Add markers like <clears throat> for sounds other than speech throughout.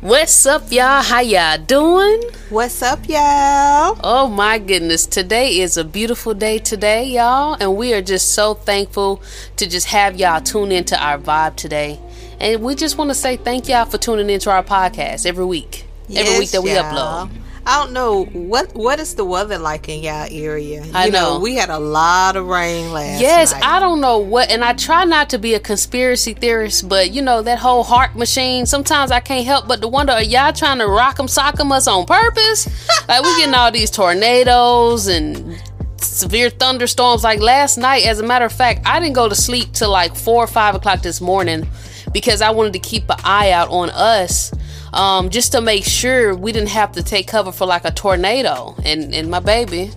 What's up, y'all? How y'all doing? What's up, y'all? Oh my goodness. Today is a beautiful day today, y'all. And we are just so thankful to just have y'all tune into our vibe today. And we just want to say thank y'all for tuning into our podcast every week. Yes, every week that we y'all. upload. I don't know what what is the weather like in y'all area. You I know. we had a lot of rain last Yes, night. I don't know what, and I try not to be a conspiracy theorist, but you know that whole HAARP machine. Sometimes I can't help but to wonder: Are y'all trying to rock 'em, sock 'em us on purpose? <laughs> like we getting all these tornadoes and severe thunderstorms. Like last night, as a matter of fact, I didn't go to sleep till like four or five o'clock this morning because I wanted to keep an eye out on us. Um, just to make sure we didn't have to take cover for like a tornado and, and my baby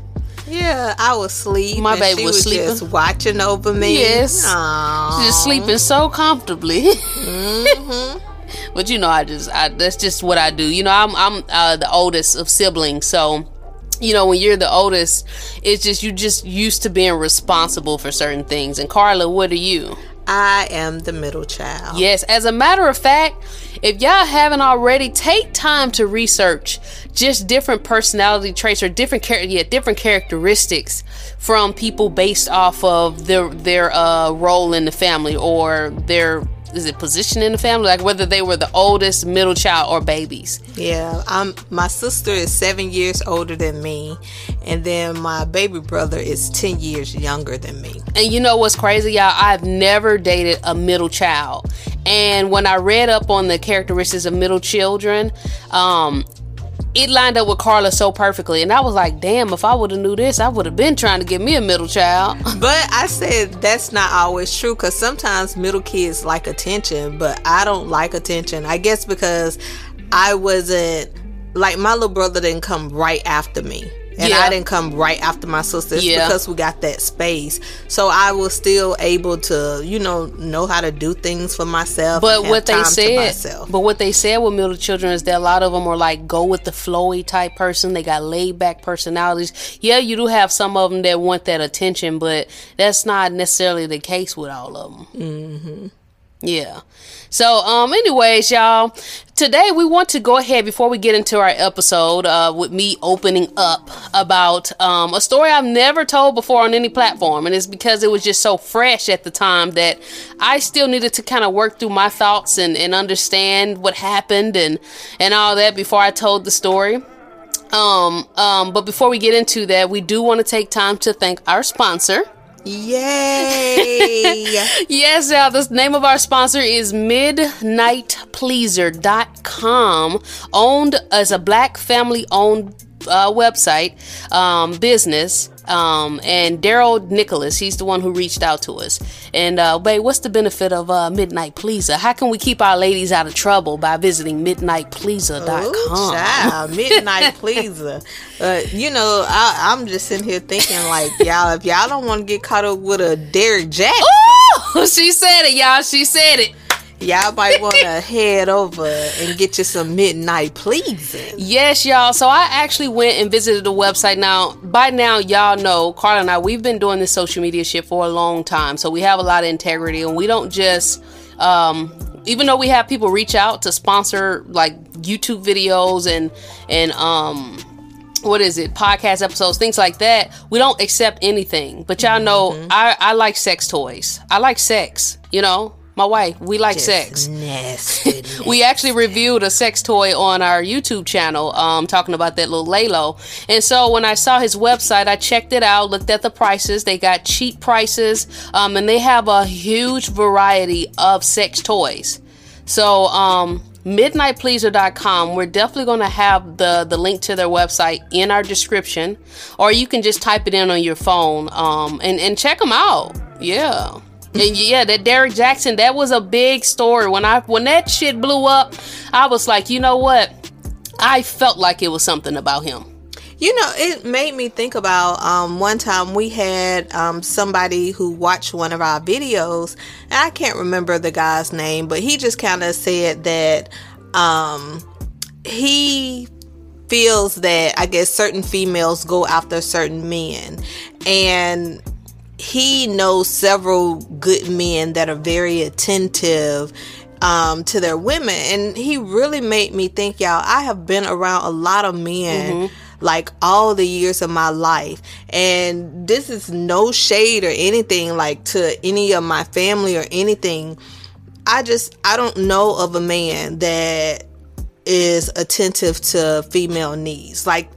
yeah, I was asleep. My baby she was was sleeping. just watching over me. Yes. Aww. just sleeping so comfortably. <laughs> but you know, I just I, that's just what I do. You know, I'm I'm uh, the oldest of siblings, so you know when you're the oldest, it's just you just used to being responsible for certain things. And Carla, what are you? I am the middle child. Yes, as a matter of fact, if y'all haven't already, take time to research just different personality traits or different char- yeah, different characteristics from people based off of their their uh, role in the family or their is it position in the family, like whether they were the oldest, middle child, or babies. Yeah, I'm. My sister is seven years older than me, and then my baby brother is ten years younger than me. And you know what's crazy, y'all? I've never dated a middle child. And when I read up on the characteristics of middle children, um, it lined up with Carla so perfectly. And I was like, damn, if I would have knew this, I would have been trying to get me a middle child. <laughs> But I said that's not always true because sometimes middle kids like attention, but I don't like attention. I guess because I wasn't like my little brother didn't come right after me. And Yeah. I didn't come right after my sister. It's Yeah. because we got that space. So I was still able to, you know, know how to do things for myself. But what they said, but what they said with middle children is that a lot of them are like go with the flowy type person. They got laid back personalities. Yeah, you do have some of them that want that attention, but that's not necessarily the case with all of them. Mm-hmm. Yeah. So, um, anyways, y'all, today we want to go ahead before we get into our episode, uh, with me opening up about, um, a story I've never told before on any platform. And it's because it was just so fresh at the time that I still needed to kind of work through my thoughts and, and understand what happened and, and all that before I told the story. Um, um, but before we get into that, we do want to take time to thank our sponsor. Yay! <laughs> Yes, y'all. The name of our sponsor is MidnightPleaser.com, owned as a black family owned uh, website, um, business. Um, and Daryl Nicholas, he's the one who reached out to us. And, uh, babe, what's the benefit of uh, Midnight Pleaser? How can we keep our ladies out of trouble by visiting midnightpleaser.com? Ooh, child, midnight pleaser. Uh, you know, I, I'm just sitting here thinking, like, y'all, if y'all don't want to get caught up with a Derrick Jaxn, Ooh, <laughs> she said it, y'all. She said it. Y'all might want to <laughs> head over and get you some midnight pleasing. Yes, y'all. So I actually went and visited the website. Now, by now, y'all know Carla and I, we've been doing this social media shit for a long time. So we have a lot of integrity and we don't just, um, even though we have people reach out to sponsor like YouTube videos and, and, um, what is it podcast episodes things like that we don't accept anything but y'all know I, I like sex toys i like sex you know my wife we like sex Nasty. <laughs> we actually reviewed a sex toy on our YouTube channel, um, talking about that little Lalo. And so when I saw his website, I checked it out, looked at the prices. They got cheap prices, um, and they have a huge variety of sex toys. So, um, midnightpleaser.com we're definitely going to have the the link to their website in our description or you can just type it in on your phone um and and check them out yeah And yeah, that Derrick Jaxn, that was a big story. When I when that shit blew up, I was like, you know what? I felt like it was something about him. You know, it made me think about um, one time we had um, somebody who watched one of our videos. I can't remember the guy's name, but he just kind of said that um, he feels that I guess certain females go after certain men, and he knows several good men that are very attentive um, to their women. And he really made me think, y'all, I have been around a lot of men. Mm-hmm. Like all the years of my life. And this is no shade or anything like to any of my family or anything. I just, I don't know of a man that is attentive to female needs. Like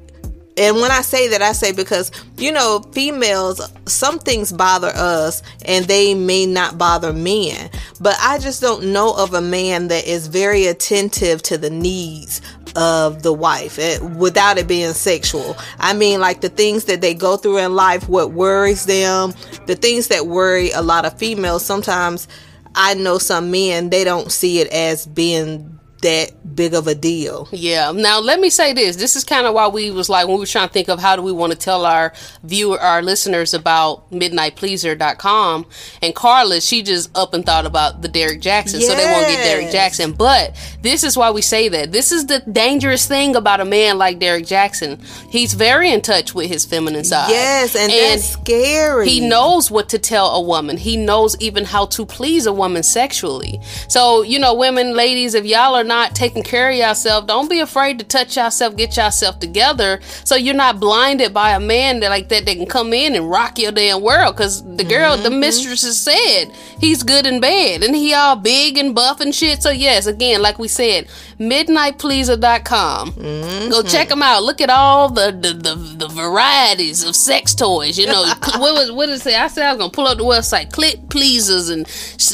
and when I say that, I say because, you know, females, some things bother us and they may not bother men. But I just don't know of a man that is very attentive to the needs of the wife it, eh, without it being sexual. I mean, like the things that they go through in life, what worries them, the things that worry a lot of females. Sometimes I know some men, they don't see it as being that big of a deal. Yeah. Now let me say this. This is kind of why we was like when we were trying to think of how do we want to tell our viewer our listeners about midnightpleaser.com and Carla, she just up and thought about the Derrick Jaxn, yes. so they won't get Derrick Jaxn. But this is why we say that. This is the dangerous thing about a man like Derrick Jaxn. He's very in touch with his feminine side. Yes, and, and that's scary. He knows what to tell a woman. He knows even how to please a woman sexually. So, you know, women, ladies, if y'all are not taking care of yourself, don't be afraid to touch yourself, get yourself together, so you're not blinded by a man that like that that can come in and rock your damn world. Cause the girl, mm-hmm. the mistress has said he's good in bed, and he all big and buff and shit. So yes, again, like we said, midnightpleaser.com. Mm-hmm. Go check them out. Look at all the, the the, the varieties of sex toys. You know, <laughs> what was what did it say? I said I was gonna pull up the website, clit pleasers and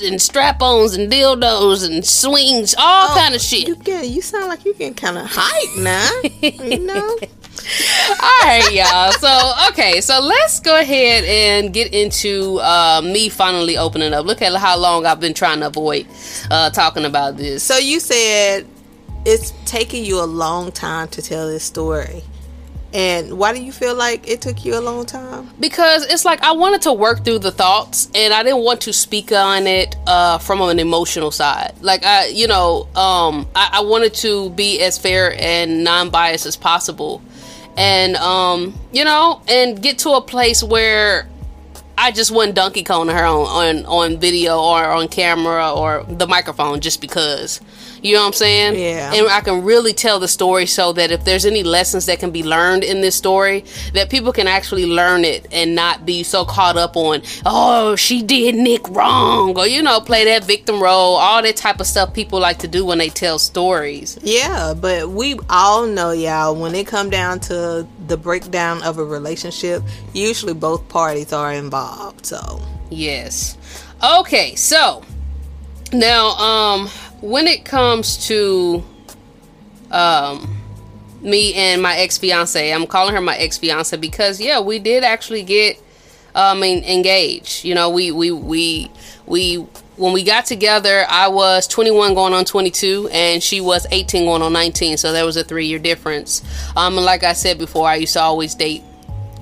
and strap-ons and dildos and swings, all oh, kind of shit. You get, you sound like you can kind of hype now. you know. <laughs> All right, y'all. So, okay, so let's go ahead and get into uh, me finally opening up. Look at how long I've been trying to avoid uh, talking about this. So, you said it's taking you a long time to tell this story. And why do you feel like it took you a long time? Because it's like I wanted to work through the thoughts and I didn't want to speak on it uh, from an emotional side. Like I, you know, um, I, I wanted to be as fair and non-biased as possible, and um, you know, and get to a place where I just wasn't Donkey Kong her on, on on video or on camera or the microphone just because. You know what I'm saying? Yeah. And I can really tell the story so that if there's any lessons that can be learned in this story, that people can actually learn it and not be so caught up on, oh, she did Nick wrong, or, you know, play that victim role, all that type of stuff people like to do when they tell stories. Yeah, but we all know, y'all, when it come down to the breakdown of a relationship, usually both parties are involved, so. Yes. Okay, so now, um, when it comes to um me and my ex fiance, I'm calling her my ex fiance because yeah, we did actually get um engaged. You know, we we we we when we got together, I was 21 going on 22, and she was 18 going on 19. So there was a three year difference. Um, and like I said before, I used to always date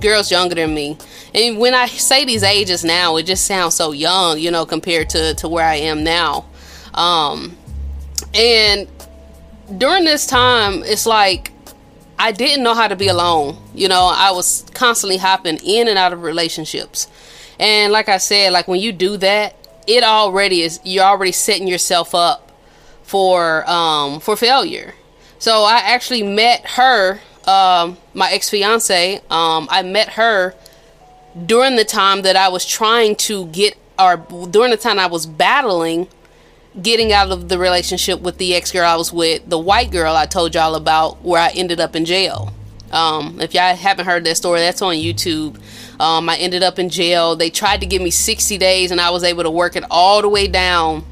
girls younger than me. And when I say these ages now, it just sounds so young, you know, compared to to where I am now. Um, and during this time, it's like I didn't know how to be alone. You know, I was constantly hopping in and out of relationships. And like I said, like when you do that, it already is you're already setting yourself up for um for failure. So I actually met her, um, my ex fiance. Um, I met her during the time that I was trying to get, or during the time I was battling getting out of the relationship with the ex girl I was with, the white girl I told y'all about, where I ended up in jail. Um, if y'all haven't heard that story, that's on YouTube. Um, I ended up in jail. They tried to give me 60 days, and I was able to work it all the way down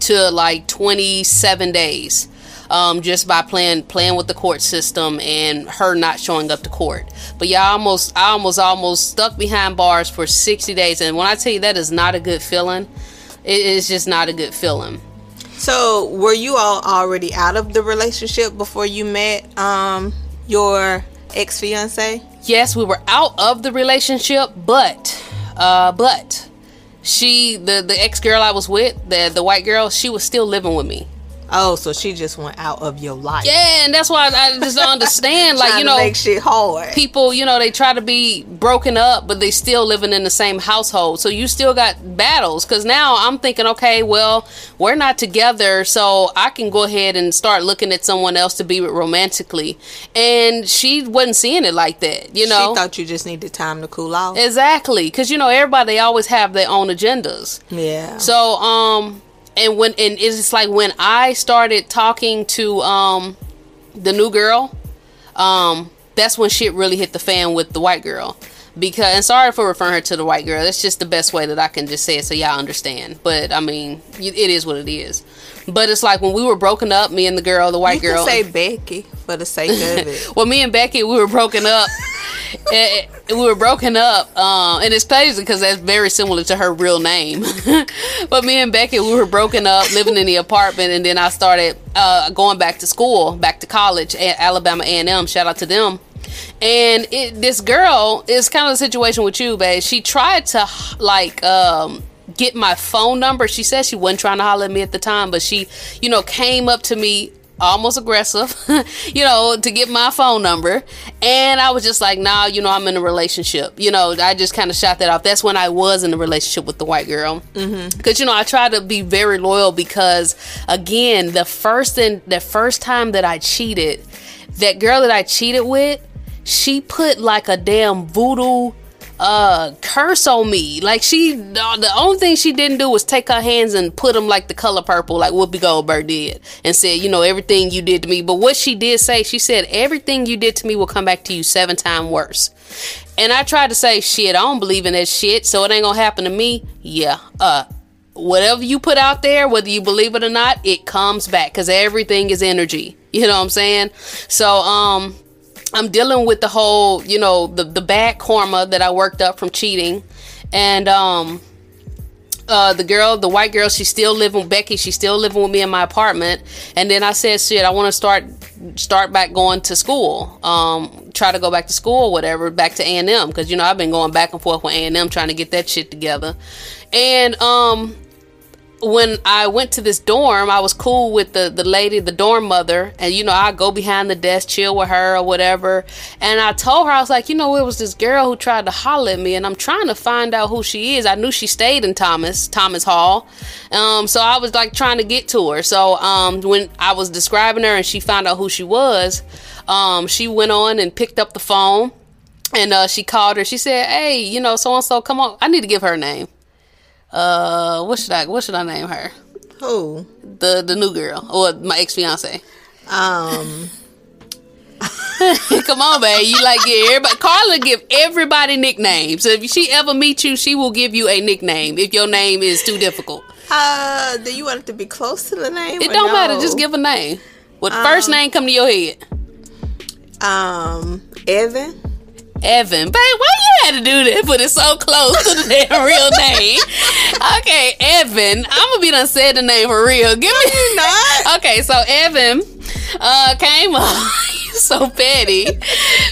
to like 27 days. Um, just by playing playing with the court system and her not showing up to court. But yeah, I almost I almost almost stuck behind bars for 60 days. And when I tell you that is not a good feeling, it, it's just not a good feeling. So, were you all already out of the relationship before you met um, your ex fiance? Yes, we were out of the relationship, but, uh, but she, the the ex girl I was with, the the white girl, she was still living with me. Oh, so she just went out of your life. Yeah, and that's why I just don't understand. <laughs> like you know, make shit hard. People, you know, they try to be broken up, but they still living in the same household. So you still got battles. Because now I'm thinking, okay, well, we're not together, so I can go ahead and start looking at someone else to be with romantically. And she wasn't seeing it like that. You know, she thought you just needed time to cool off. Exactly, because you know everybody always have their own agendas. Yeah. So um and when and it's like when I started talking to um the new girl, um that's when shit really hit the fan with the white girl. Because and sorry for referring her to the white girl. That's just the best way that I can just say it so y'all understand. But I mean, it is what it is. But it's like when we were broken up, me and the girl, the white you girl. say Becky for the sake of it. <laughs> well, me and Becky, we were broken up. <laughs> <laughs> and we were broken up, um, and it's crazy because that's very similar to her real name. <laughs> but me and Becky, we were broken up, living in the apartment, and then I started uh, going back to school, back to college at Alabama A&M. Shout out to them. And it, this girl is kind of the situation with you, babe. She tried to like um, get my phone number. She said she wasn't trying to holler at me at the time, but she, you know, came up to me almost aggressive, <laughs> you know, to get my phone number. And I was just like, nah, you know, I'm in a relationship. You know, I just kind of shot that off. That's when I was in a relationship with the white girl. Because, mm-hmm. you know, I try to be very loyal because, again, the first and the first time that I cheated, that girl that I cheated with, she put like a damn voodoo uh curse on me. Like she, the only thing she didn't do was take her hands and put them like the color purple, like Whoopi Goldberg did, and said, you know, everything you did to me. But what she did say, she said, everything you did to me will come back to you seven times worse. And I tried to say, shit, I don't believe in that shit, so it ain't gonna happen to me. Yeah, uh, whatever you put out there, whether you believe it or not, it comes back because everything is energy. You know what I'm saying? So, um, I'm dealing with the whole, you know, the the bad karma that I worked up from cheating, and um, uh, the girl, the white girl, she's still living. With Becky, she's still living with me in my apartment. And then I said, shit, I want to start start back going to school. Um, try to go back to school, or whatever, back to A and M, because you know I've been going back and forth with A and M trying to get that shit together. And um, when I went to this dorm, I was cool with the, the lady, the dorm mother, and you know, I go behind the desk, chill with her or whatever. And I told her, I was like, you know, it was this girl who tried to holler at me, and I'm trying to find out who she is. I knew she stayed in Thomas, Thomas Hall. Um, so I was like trying to get to her. So um, when I was describing her and she found out who she was, um, she went on and picked up the phone and uh, she called her. She said, Hey, you know, so and so, come on. I need to give her a name uh what should I what should I name her? Who? The the new girl or my ex fiance. Um <laughs> Come on, babe. You like get everybody Carla give everybody nicknames. So if she ever meets you, she will give you a nickname if your name is too difficult. Uh do you want it to be close to the name? It don't no? matter, just give a name. What um, first name come to your head? Um Evan. Evan. Babe, why you had to do that? Put it so close to the damn real name. Okay, Evan. I'm gonna be done said the name for real. Give me not. <laughs> Okay, so Evan uh came up. <laughs> so petty.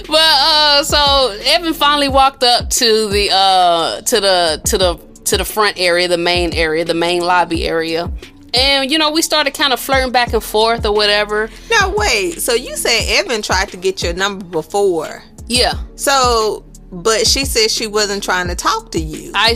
But uh so Evan finally walked up to the uh to the to the to the front area, the main area, the main lobby area. And you know, we started kind of flirting back and forth or whatever. Now wait, so you said Evan tried to get your number before? Yeah. So, but she said she wasn't trying to talk to you. I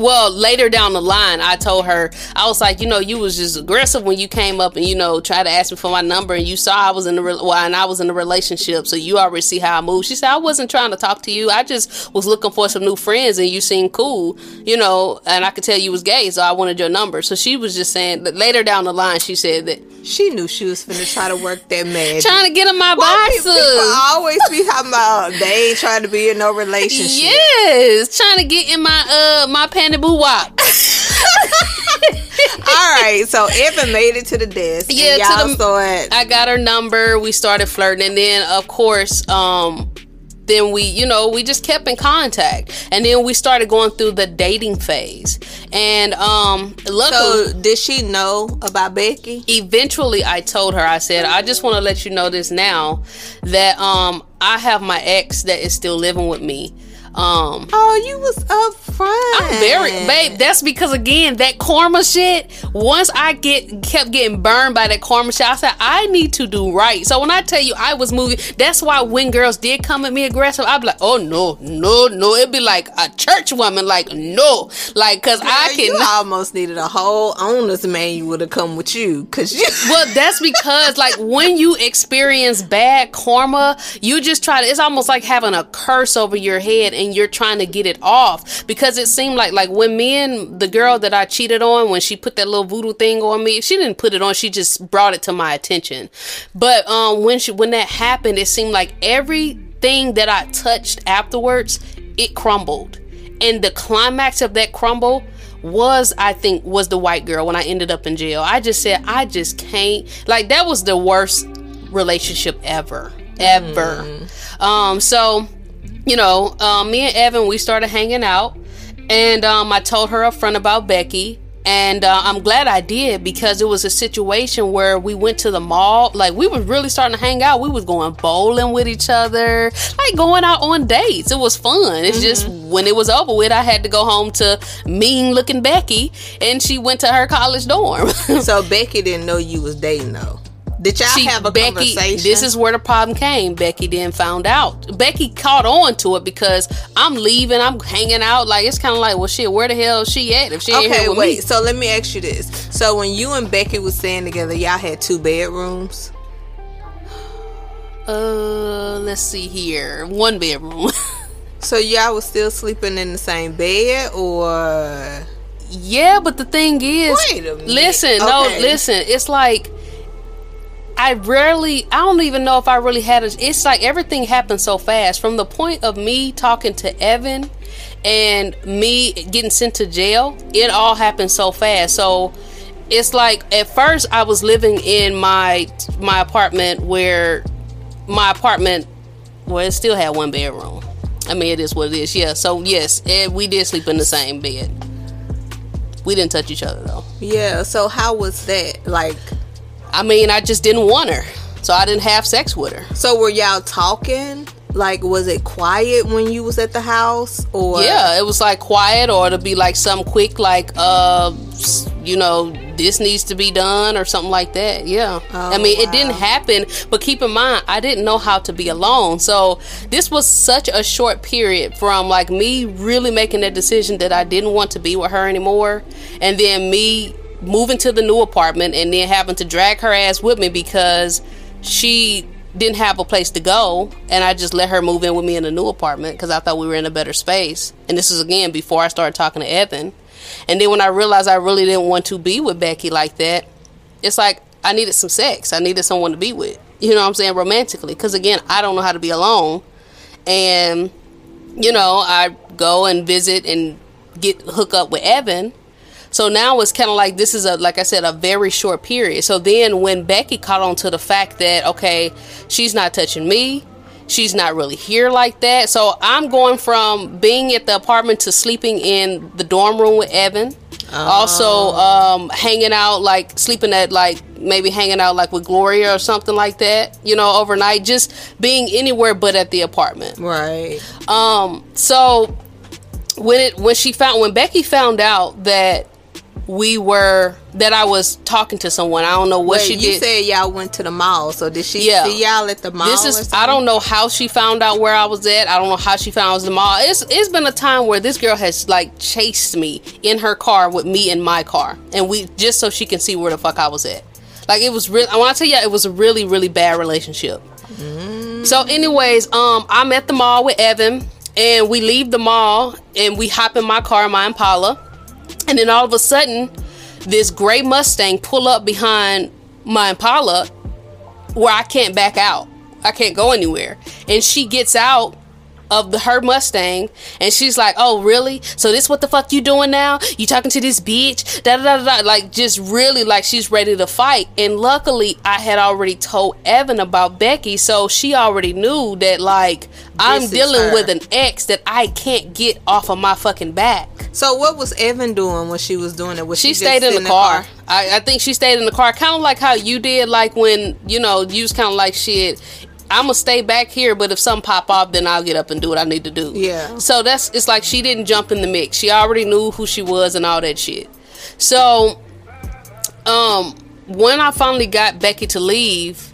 well later down the line, I told her I was like, you know, you was just aggressive when you came up and you know tried to ask me for my number, and you saw I was in the well, and I was in a relationship, so you already see how I move. She said I wasn't trying to talk to you. I just was looking for some new friends, and you seemed cool, you know, and I could tell you was gay, so I wanted your number. So she was just saying that later down the line, she said that she knew she was finna try to work that man. trying to get in my boxes. People always be talking about they ain't trying to be in no relationship. Yes, trying to get in my uh my panty boo wop. <laughs> <laughs> All right, so Evan made it to the desk. Yeah, to the, saw it. I got her number. We started flirting, and then of course, um, then we, you know, we just kept in contact. And then we started going through the dating phase. And um luckily So did she know about Becky? eventually I told her, I said, I just want to let you know this now that um I have my ex that is still living with me. Um Oh, you was upfront. I'm very babe, that's because again, that karma shit, once I get kept getting burned by that karma shit, I said I need to do right. So when I tell you I was moving, that's why when girls did come at me aggressive, I'd be like, oh no, no, no. It'd be like a church woman, like, no. Like cause I can You almost needed a whole owner's manual to come with you, cause you. <laughs> well, that's because like when you experience bad karma, you just try to. It's almost like having a curse over your head, and you're trying to get it off. Because it seemed like like when me and the girl that I cheated on, when she put that little voodoo thing on me, she didn't put it on. She just brought it to my attention. But um, when she when that happened, it seemed like everything that I touched afterwards, it crumbled, and the climax of that crumble was I think was the white girl when I ended up in jail. I just said I just can't like that was the worst relationship ever ever. Um so you know, um, me and Evan we started hanging out and um I told her up front about Becky and uh, I'm glad I did because it was a situation where we went to the mall. Like we was really starting to hang out. We was going bowling with each other, like going out on dates. It was fun. It's just when it was over with, I had to go home to mean looking Becky, and she went to her college dorm. <laughs> so Becky didn't know you was dating though. Did y'all She- have a Becky, conversation? this is where the problem came. Becky then found out. Becky caught on to it because I'm leaving, I'm hanging out. Like it's kind of like, well, shit, where the hell is she at if she ain't Okay, wait. me? So let me ask you this: So when you and Becky was staying together, y'all had two bedrooms. Uh, let's see here, one bedroom. <laughs> So y'all was still sleeping in the same bed, or Yeah, but the thing is, Wait a minute. listen, no, listen. It's like I rarely, I don't even know if I really had it. It's like everything happened so fast. From the point of me talking to Evan and me getting sent to jail, it all happened so fast. So it's like at first I was living in my my apartment where my apartment, well, it still had one bedroom. I mean, it is what it is. Yeah. So yes, and we did sleep in the same bed. We didn't touch each other though. yeah? So how was that? Like, I mean, I just didn't want her, so I didn't have sex with her. so were y'all talking? Like, was it quiet when you was at the house, or Yeah, it was like quiet, or to be like some quick, like uh, you know, this needs to be done or something like that. Yeah, I mean, it didn't happen, but keep in mind, I didn't know how to be alone. So this was such a short period from like me really making that decision that I didn't want to be with her anymore, and then me moving to the new apartment and then having to drag her ass with me because she didn't have a place to go and I just let her move in with me in a new apartment because I thought we were in a better space. And this is again before I started talking to Evan. And then when I realized I really didn't want to be with Becky like that, it's like I needed some sex. I needed someone to be with. You know what I'm saying? Romantically. Because again, I don't know how to be alone. And, you know, I go and visit and get hook up with Evan. So now it's kind of like this is a like I said a very short period. So then when Becky caught on to the fact that okay, she's not touching me, she's not really here like that. So I'm going from being at the apartment to sleeping in the dorm room with Evan. Also um hanging out like sleeping at like maybe hanging out like with Gloria or something like that, you know, overnight just being anywhere but at the apartment. right? Um, so when it when she found when Becky found out that we were that I was talking to someone, I don't know what Wait, she you did. said y'all went to the mall. So did she Yeah. see y'all at the mall? this is? I don't know how she found out where I was at. I don't know how she found I was the mall. It's it's been a time where this girl has like chased me in her car with me in my car, and we just so she can see where the fuck I was at. Like it was really. want to tell you, it was a really really bad relationship. So, anyways, um, I'm at the mall with Evan, and we leave the mall, and we hop in my car, my Impala, and then all of a sudden, this gray Mustang pull up behind my Impala, where I can't back out. I can't go anywhere, and she gets out of the her Mustang, and she's like, "Oh, really? So this what the fuck you doing now? You talking to this bitch? Da da da da." Like just really like she's ready to fight. And luckily, I had already told Evan about Becky, so she already knew that like I'm dealing her. with an ex that I can't get off of my fucking back. So what was Evan doing when she was doing it? Was She just stayed in sitting the car. I, I think she stayed in the car, kind of like how you did, like when you know you was kind of like shit. I'm gonna stay back here, but if something pop off, then I'll get up and do what I need to do. Yeah. So that's it's like she didn't jump in the mix. She already knew who she was and all that shit. So, um, when I finally got Becky to leave,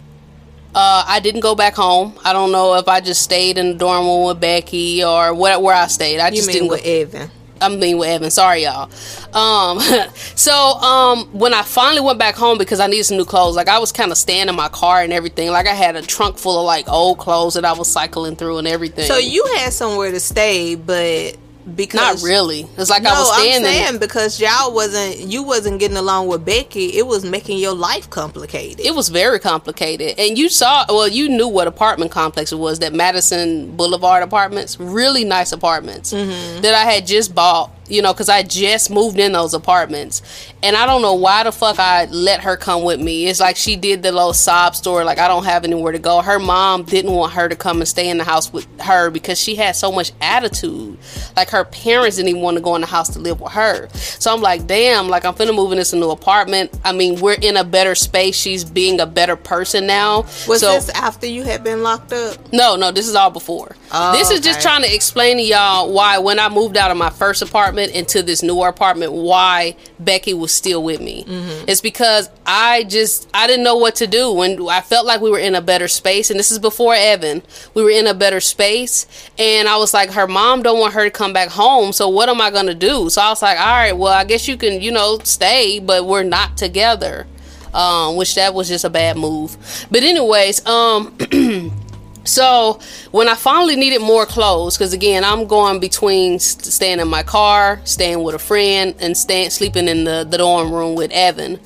uh, I didn't go back home. I don't know if I just stayed in the dorm room with Becky or where where I stayed. I You just mean didn't with go. Evan? I mean with Evan. Sorry, y'all. Um, <laughs> so um, when I finally went back home because I needed some new clothes, like I was kind of staying in my car and everything. Like I had a trunk full of like old clothes that I was cycling through and everything. So you had somewhere to stay, but because not really. It's like No, I was standing. I'm saying because y'all wasn't you wasn't getting along with Becky. It was making your life complicated. it was very complicated, and you saw. Well, you knew what apartment complex it was. That Madison Boulevard apartments, really nice apartments Mm-hmm. that I had just bought. You know, because I just moved in those apartments, and I don't know why the fuck I let her come with me. It's like she did the little sob story, like I don't have anywhere to go. Her mom didn't want her to come and stay in the house with her because she had so much attitude. Like her parents didn't even want to go in the house to live with her. So I'm like, damn, like I'm finna move in this new apartment. I mean, we're in a better space. She's being a better person now. was so this after you had been locked up? no, no, this is all before. Oh, this is just trying to explain to y'all why when I moved out of my first apartment into this newer apartment, why Becky was still with me. Mm-hmm. It's because I just I didn't know what to do when I felt like we were in a better space, and this is before Evan. We were in a better space, and I was like, her mom don't want her to come back home, so what am I gonna do? So I was like, all right, well, I guess you can, you know, stay, but we're not together. Um, which that was just a bad move. But anyways, um. <clears throat> So when I finally needed more clothes, because again I'm going between st- staying in my car, staying with a friend, and staying sleeping in the, the dorm room with Evan,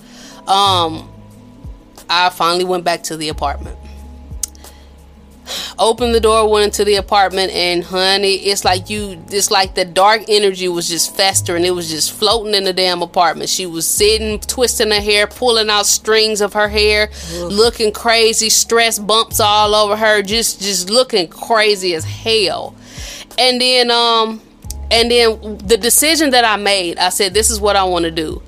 um, I finally went back to the apartment. Opened the door, went into the apartment, and honey, it's like you, it's like the dark energy was just festering. It was just floating in the damn apartment. She was sitting, twisting her hair, pulling out strings of her hair, looking crazy, stress bumps all over her, just just looking crazy as hell. And then, um, and then the decision that I made, I said, this is what I want to do.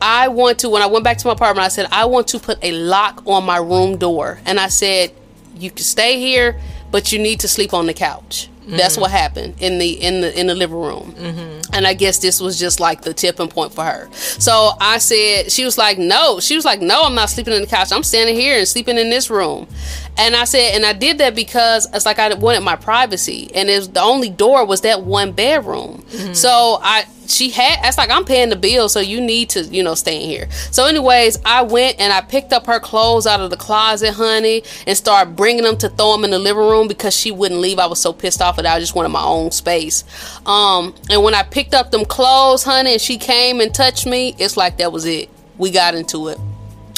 I want to, when I went back to my apartment, I said, I want to put a lock on my room door. And I said, you can stay here, but you need to sleep on the couch. That's mm-hmm. what happened in the in the in the living room, mm-hmm. and I guess this was just like the tipping point for her. So I said, she was like, no, she was like, no, I'm not sleeping on the couch. I'm standing here and sleeping in this room. And I said, and I did that because it's like I wanted my privacy, and it was, the only door was that one bedroom. So I she had it's like I'm paying the bill, so you need to you know stay in here. So anyways, I went and I picked up her clothes out of the closet, honey, and started bringing them to throw them in the living room because she wouldn't leave. I was so pissed off that I just wanted my own space. Um, and when I picked up them clothes, honey, and she came and touched me, it's like that was it. We got into it.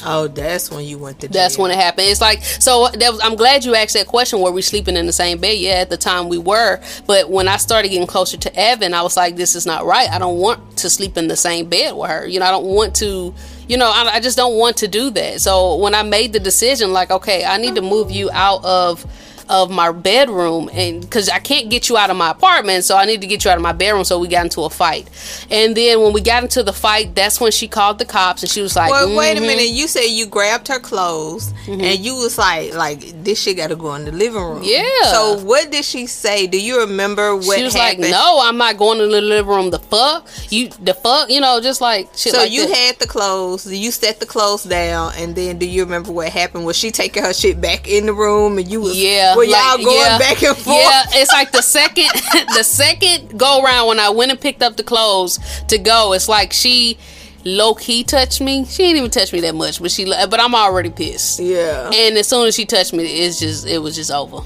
Oh, that's when you went to. That's when it happened. It's like so. That was, I'm glad you asked that question. Were we sleeping in the same bed? Yeah, at the time we were. But when I started getting closer to Evan, I was like, "This is not right. I don't want to sleep in the same bed with her. You know, I don't want to. You know, I, I just don't want to do that." So when I made the decision, like, okay, I need to move you out of of my bedroom and because I can't get you out of my apartment, so I need to get you out of my bedroom. So we got into a fight, and then when we got into the fight, that's when she called the cops and she was like, Well, wait a "Mhm." minute. You said you grabbed her clothes and you was like, like this shit got to go in the living room. Yeah. So what did she say? Do you remember what she was happened? like, "No, I'm not going to the living room. The fuck you, the fuck, you know, just like shit." So like you that. had the clothes. You set the clothes down, and then do you remember what happened? Was she taking her shit back in the room, and you was yeah, Were y'all going yeah, back and forth? Yeah, it's like the second, <laughs> the second go round when I went and picked up the clothes to go. It's like she low key touched me. She didn't even touch me that much, but she, but I'm already pissed. Yeah. And as soon as she touched me, it's just it was just over.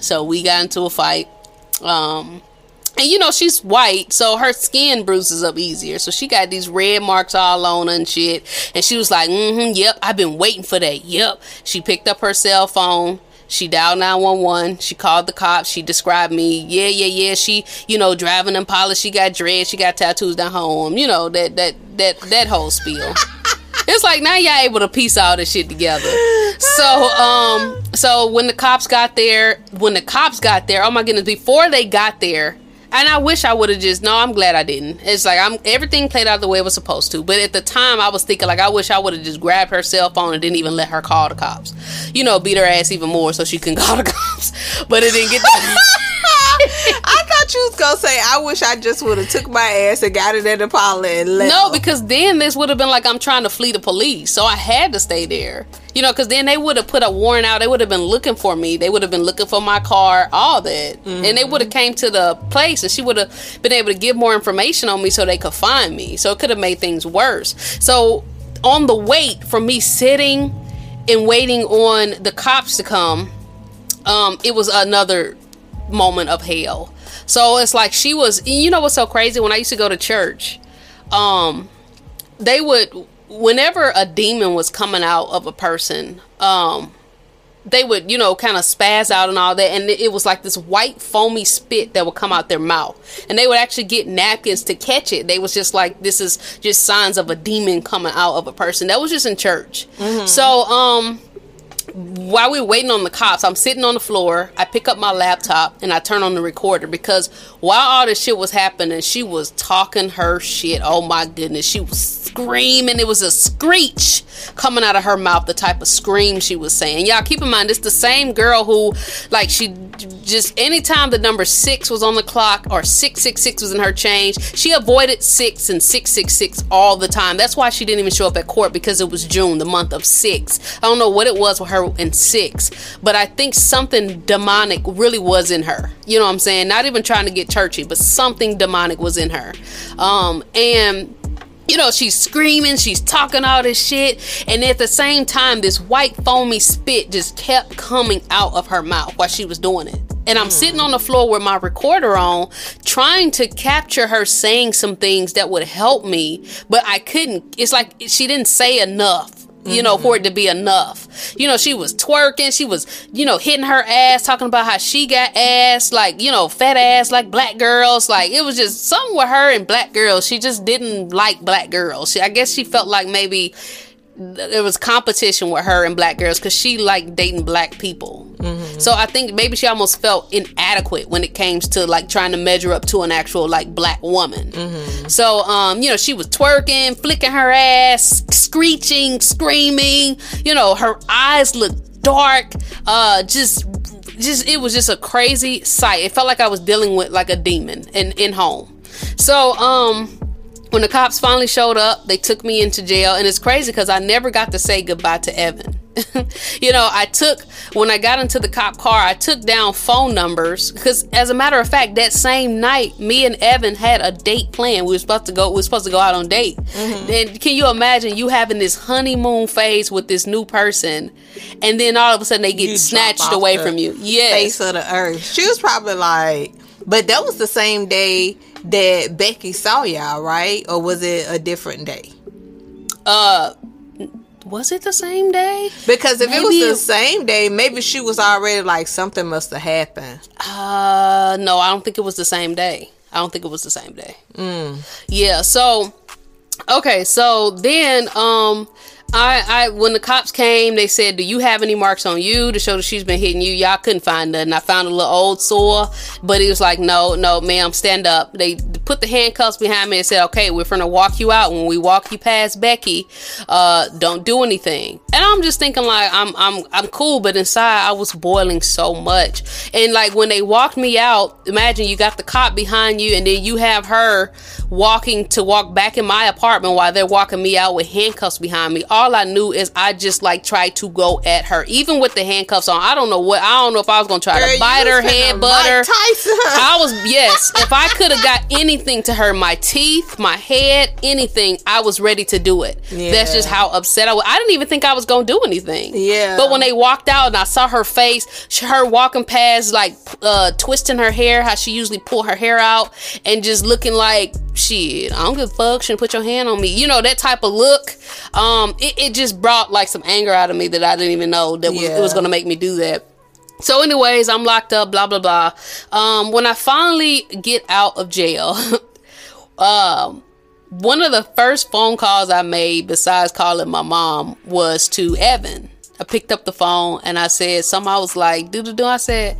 So we got into a fight. Um and you know she's white, so her skin bruises up easier. So she got these red marks all on her and shit. And she was like, "Mm-hmm, yep, I've been waiting for that. Yep." She picked up her cell phone. She dialed 911. She called the cops. She described me. Yeah, yeah, yeah. She, you know, driving in Impala. She got dread. She got tattoos down home. You know, that, that, that, that whole spiel. <laughs> it's like now y'all able to piece all this shit together. So, um, so when the cops got there, when the cops got there, oh my goodness, before they got there, and I wish I would have just no, I'm glad I didn't. It's like I'm everything played out the way it was supposed to. But at the time I was thinking like I wish I would have just grabbed her cell phone and didn't even let her call the cops. You know, beat her ass even more so she can <laughs> call the cops. But it didn't get <laughs> thought you was gonna say I wish I just would have took my ass and got it at the pilot and left. No, because then this would have been like I'm trying to flee the police. So I had to stay there. You know, because then they would have put a warrant out. They would have been looking for me. They would have been looking for my car, all that, mm-hmm. and they would have came to the place, and she would have been able to give more information on me so they could find me. So it could have made things worse. So on the wait for me sitting and waiting on the cops to come, um, it was another moment of hell. So it's like she was. You know what's so crazy? When I used to go to church, um, they would whenever a demon was coming out of a person, um, they would, you know, kind of spaz out and all that. And it was like this white foamy spit that would come out their mouth. And they would actually get napkins to catch it. They was just like, this is just signs of a demon coming out of a person. That was just in church. Mm-hmm. So, um, while we were waiting on the cops, I'm sitting on the floor. I pick up my laptop and I turn on the recorder because while all this shit was happening, she was talking her shit. Oh my goodness. She was screaming. It was a screech coming out of her mouth, the type of scream she was saying. Y'all keep in mind, it's the same girl who, like, she just anytime the number six was on the clock or 666 was in her change, she avoided six and 666 all the time. That's why she didn't even show up at court because it was June, the month of six. I don't know what it was with her in six, but I think something demonic really was in her. You know what I'm saying? Not even trying to get churchy, but something demonic was in her. Um, and you know, she's screaming, she's talking all this shit, and at the same time, this white foamy spit just kept coming out of her mouth while she was doing it. And I'm mm. sitting on the floor with my recorder on, trying to capture her saying some things that would help me, but I couldn't. It's like she didn't say enough you know, for it to be enough. You know, she was twerking, she was, you know, hitting her ass, talking about how she got ass, like, you know, fat ass like black girls. Like, it was just something with her and black girls. She just didn't like black girls. She, I guess she felt like maybe there was competition with her and black girls because she liked dating black people. Mm-hmm. So I think maybe she almost felt inadequate when it came to like trying to measure up to an actual like black woman. Mm-hmm. So um, you know, she was twerking, flicking her ass, screeching, screaming. You know, her eyes looked dark. Uh, just just it was just a crazy sight. It felt like I was dealing with like a demon in in home. So um when the cops finally showed up, they took me into jail, and it's crazy because I never got to say goodbye to Evan. <laughs> you know, I took when I got into the cop car, I took down phone numbers because, as a matter of fact, that same night, me and Evan had a date planned. We were supposed to go. We were supposed to go out on date. Mm-hmm. And can you imagine you having this honeymoon phase with this new person, and then all of a sudden they get you snatched away from you? Yes, face of the earth. She was probably like, but that was the same day that Becky saw y'all, right? Or was it a different day? Uh was it the same day? Because if maybe it was the same day, maybe she was already like something must have happened. Uh no, I don't think it was the same day. I don't think it was the same day. Mm. Yeah, so okay, so then um I, I when the cops came, they said, "Do you have any marks on you to show that she's been hitting you?" Y'all couldn't find nothing. I found a little old sore, but it was like, "No, no, ma'am, stand up." They put the handcuffs behind me and said, "Okay, we're gonna walk you out. When we walk you past Becky, uh, don't do anything." And I'm just thinking like, I'm I'm I'm cool, but inside I was boiling so much. And like when they walked me out, imagine you got the cop behind you, and then you have her walking to walk back in my apartment while they're walking me out with handcuffs behind me. All I knew is I just like tried to go at her, even with the handcuffs on. I don't know what. I don't know if I was gonna try Girl, to bite her head, butter. I was <laughs> yes. If I could have got anything to her, my teeth, my head, anything, I was ready to do it. Yeah. That's just how upset I was. I didn't even think I was gonna do anything. Yeah. But when they walked out and I saw her face, her walking past, like uh, twisting her hair, how she usually pull her hair out, and just looking like shit, I don't give a fuck. Shouldn't put your hand on me. You know that type of look. Um, it, it just brought like some anger out of me that I didn't even know that was, yeah. it was gonna make me do that. So, anyways, I'm locked up, blah, blah, blah. Um, when I finally get out of jail, <laughs> um, one of the first phone calls I made, besides calling my mom, was to Evan. I picked up the phone and I said, some I was like, do do do. I said,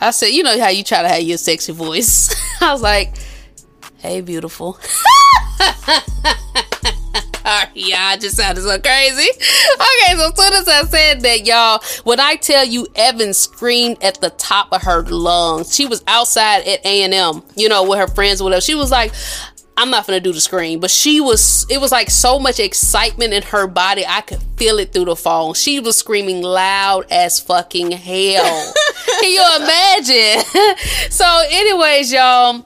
I said, you know how you try to have your sexy voice. <laughs> I was like, hey, beautiful. <laughs> yeah, I just sounded so crazy. Okay, so as soon as I said that, y'all, when I tell you Evan screamed at the top of her lungs, she was outside at A and M, you know, with her friends or whatever. She was like, I'm not gonna do the scream, but she was. It was like so much excitement in her body. I could feel it through the phone. She was screaming loud as fucking hell. <laughs> Can you imagine? <laughs> so, anyways, y'all.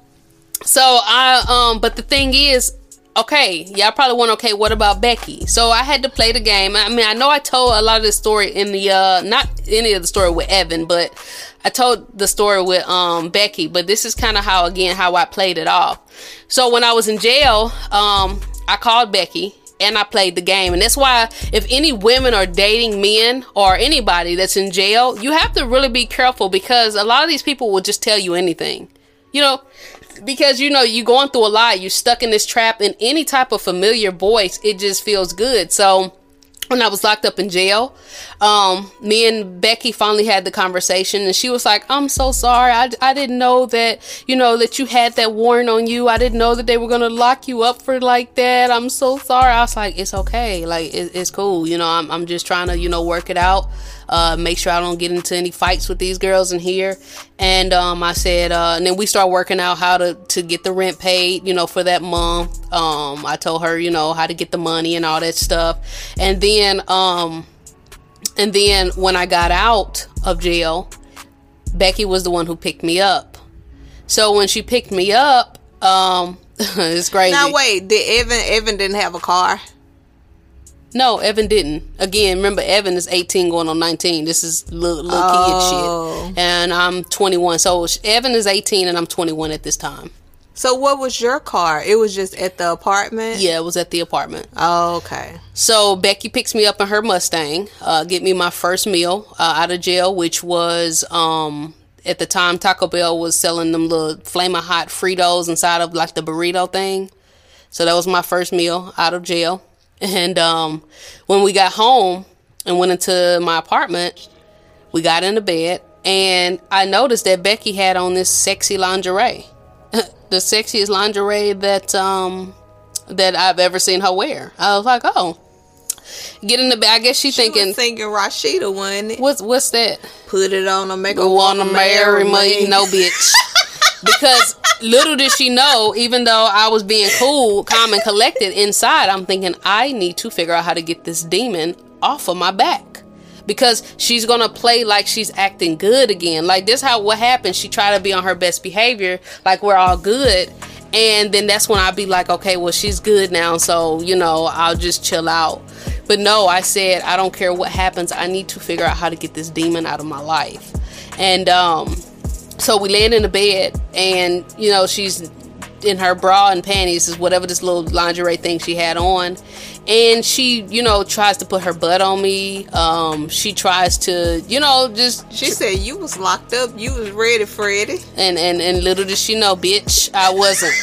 So I um, but the thing is, okay, y'all probably want okay, what about Becky? So I had to play the game. I mean, I know I told a lot of this story in the uh not any of the story with Evan, but I told the story with um Becky, but this is kind of how again how I played it off. So when I was in jail, um I called Becky and I played the game. And that's why if any women are dating men or anybody that's in jail, you have to really be careful because a lot of these people will just tell you anything. You know, because you know you're going through a lot you're stuck in this trap in any type of familiar voice it just feels good so when I was locked up in jail, um, me and Becky finally had the conversation, and she was like, "I'm so sorry. I, I didn't know that you know that you had that warrant on you. I didn't know that they were gonna lock you up for like that. I'm so sorry." I was like, "It's okay. Like it, it's cool. You know, I'm I'm just trying to you know work it out." Uh, make sure I don't get into any fights with these girls in here. And um, I said, uh, and then we start working out how to to get the rent paid, you know, for that month. Um, I told her, you know, how to get the money and all that stuff. And then, um, and then when I got out of jail, Becky was the one who picked me up. So when she picked me up, um, <laughs> it's crazy. Now wait, did Evan Evan didn't have a car? No, Evan didn't. Again, remember Evan is 18 going on 19. This is little, little oh. kid shit. And I'm 21. So Evan is 18 and I'm 21 at this time. So what was your car? It was just at the apartment? Yeah, it was at the apartment. Oh, okay. So Becky picks me up in her Mustang, uh, get me my first meal uh, out of jail, which was um, at the time Taco Bell was selling them little flaming hot Fritos inside of like the burrito thing. So that was my first meal out of jail. And um, when we got home and went into my apartment, we got into bed, and I noticed that Becky had on this sexy lingerie, <laughs> the sexiest lingerie that um, that I've ever seen her wear. I was like, oh. Get in the bed. I guess she's she thinking. Rashida, wasn't? What's what's that? Put it on her, make her wanna marry me. No, bitch. <laughs> because little did she know, even though I was being cool, calm, and collected inside, I'm thinking I need to figure out how to get this demon off of my back. Because she's gonna play like she's acting good again. Like this how what happened. She tried to be on her best behavior, like we're all good. And then that's when I'll be like, okay, well she's good now, so you know, I'll just chill out. But no, I said I don't care what happens, I need to figure out how to get this demon out of my life. And um so we land in the bed, and you know she's in her bra and panties, is whatever this little lingerie thing she had on, and she, you know, tries to put her butt on me. Um, she tries to, you know, just. She said you was locked up. You was ready, Freddie. And and and little did she know, bitch, I wasn't.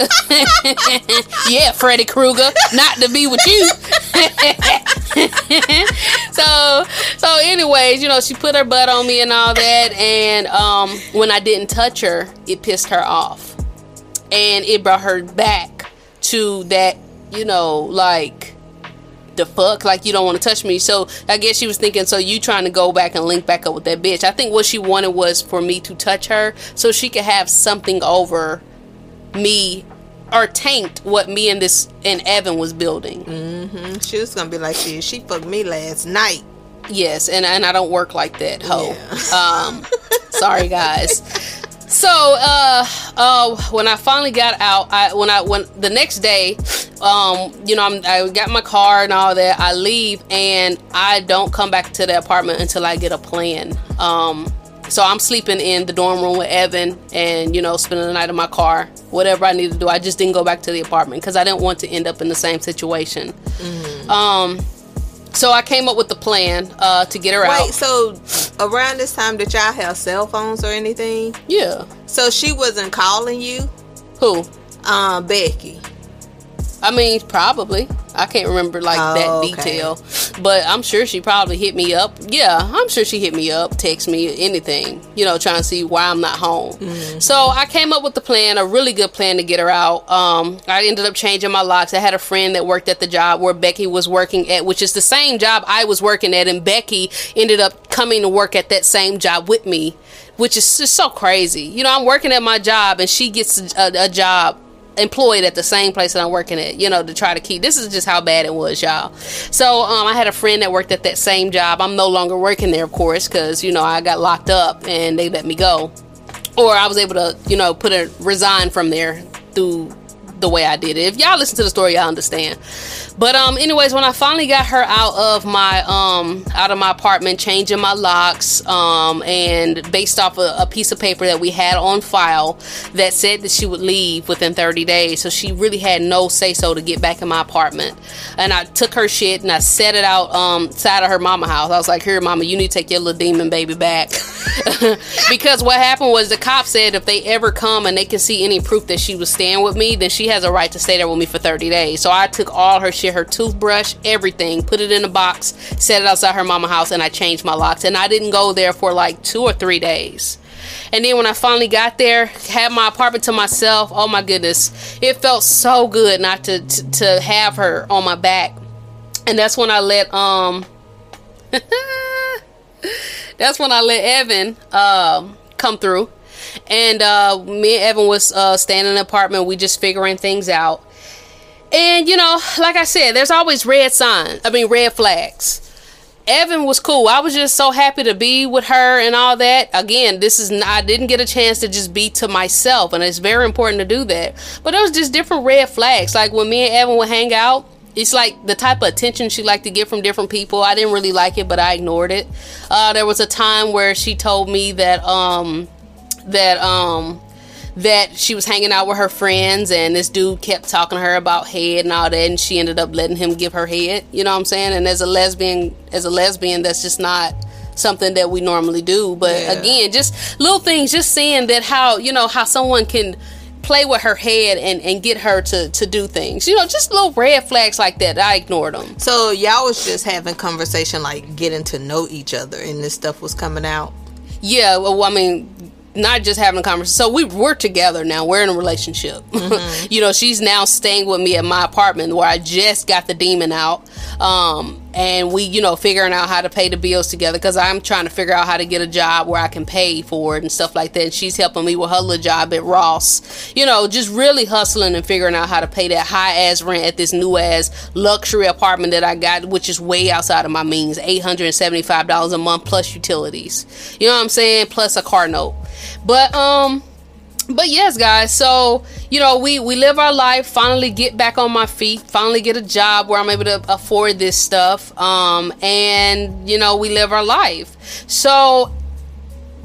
<laughs> yeah, Freddy Krueger, not to be with you. <laughs> so so anyways, you know, she put her butt on me and all that and um when I didn't touch her, it pissed her off. And it brought her back to that, you know, like the fuck like you don't want to touch me so i guess she was thinking so you trying to go back and link back up with that bitch i think what she wanted was for me to touch her so she could have something over me or taint what me and this and Evan was building. Mm-hmm. She was gonna be like, she she fucked me last night. Yes, and and I don't work like that, ho. Yeah. Um, sorry guys. <laughs> So uh uh when I finally got out, I when I when the next day, um, you know, I'm, I got my car and all that. I leave and I don't come back to the apartment until I get a plan. Um so I'm sleeping in the dorm room with Evan and, you know, spending the night in my car, whatever I need to do. I just didn't go back to the apartment because I didn't want to end up in the same situation. Mm-hmm. Um, so I came up with the plan uh, to get her Wait, out. Wait, so around this time did y'all have cell phones or anything? Yeah. So she wasn't calling you? Who? Um, Becky. I mean, probably. I can't remember like Oh, that okay. detail, but I'm sure she probably hit me up. Yeah, I'm sure she hit me up, text me, anything. You know, trying to see why I'm not home. Mm-hmm. So I came up with the plan, a really good plan to get her out. Um, I ended up changing my locks. I had a friend that worked at the job where Becky was working at, which is the same job I was working at, and Becky ended up coming to work at that same job with me, which is just so crazy. You know, I'm working at my job, and she gets a, a job employed at the same place that I'm working at, you know, to try to keep. This is just how bad it was, y'all. So, um, I had a friend that worked at that same job. I'm no longer working there, of course, because you know I got locked up and they let me go, or I was able to, you know, put a resign from there through the way I did it. If y'all listen to the story, y'all understand. But um, anyways, when I finally got her out of my um out of my apartment, changing my locks, um, and based off a, a piece of paper that we had on file that said that she would leave within 30 days, so she really had no say so to get back in my apartment. And I took her shit and I set it out um side of her mama house. I was like, "Here, mama, you need to take your little demon baby back." <laughs> because what happened was the cop said if they ever come and they can see any proof that she was staying with me, then she has a right to stay there with me for 30 days. So I took all her shit, her toothbrush, everything, put it in a box, set it outside her mama house, and I changed my locks. And I didn't go there for like two or three days. And then when I finally got there, had my apartment to myself, oh my goodness, it felt so good not to to, to have her on my back. And that's when I let um <laughs> that's when I let Evan um come through. And uh, me and Evan was uh, staying in an apartment. We just figuring things out. And you know, like I said, there's always red signs. I mean, red flags. Evan was cool. I was just so happy to be with her and all that. Again, this is I didn't get a chance to just be to myself, and it's very important to do that. But there was just different red flags. Like when me and Evan would hang out, it's like the type of attention she liked to get from different people. I didn't really like it, but I ignored it. Uh, there was a time where she told me that um that um that she was hanging out with her friends and this dude kept talking to her about head and all that and she ended up letting him give her head you know what i'm saying and as a lesbian as a lesbian that's just not something that we normally do but Yeah. again just little things just seeing that how you know how someone can play with her head and and get her to to do things you know just little red flags like that i ignored them So y'all was just having conversation, like getting to know each other, and this stuff was coming out. Yeah, well, I mean, not just having a conversation. So we we're together now. We're in a relationship. <laughs> you know, she's now staying with me at my apartment where I just got the demon out. Um, and we, you know, figuring out how to pay the bills together because I'm trying to figure out how to get a job where I can pay for it and stuff like that. And she's helping me with her little job at Ross. You know, just really hustling and figuring out how to pay that high ass rent at this new ass luxury apartment that I got, which is way outside of my means. Eight hundred and seventy five dollars a month plus utilities. You know what I'm saying? Plus a car note. But um but yes guys so you know we we live our life finally get back on my feet finally get a job where i'm able to afford this stuff um and you know we live our life. So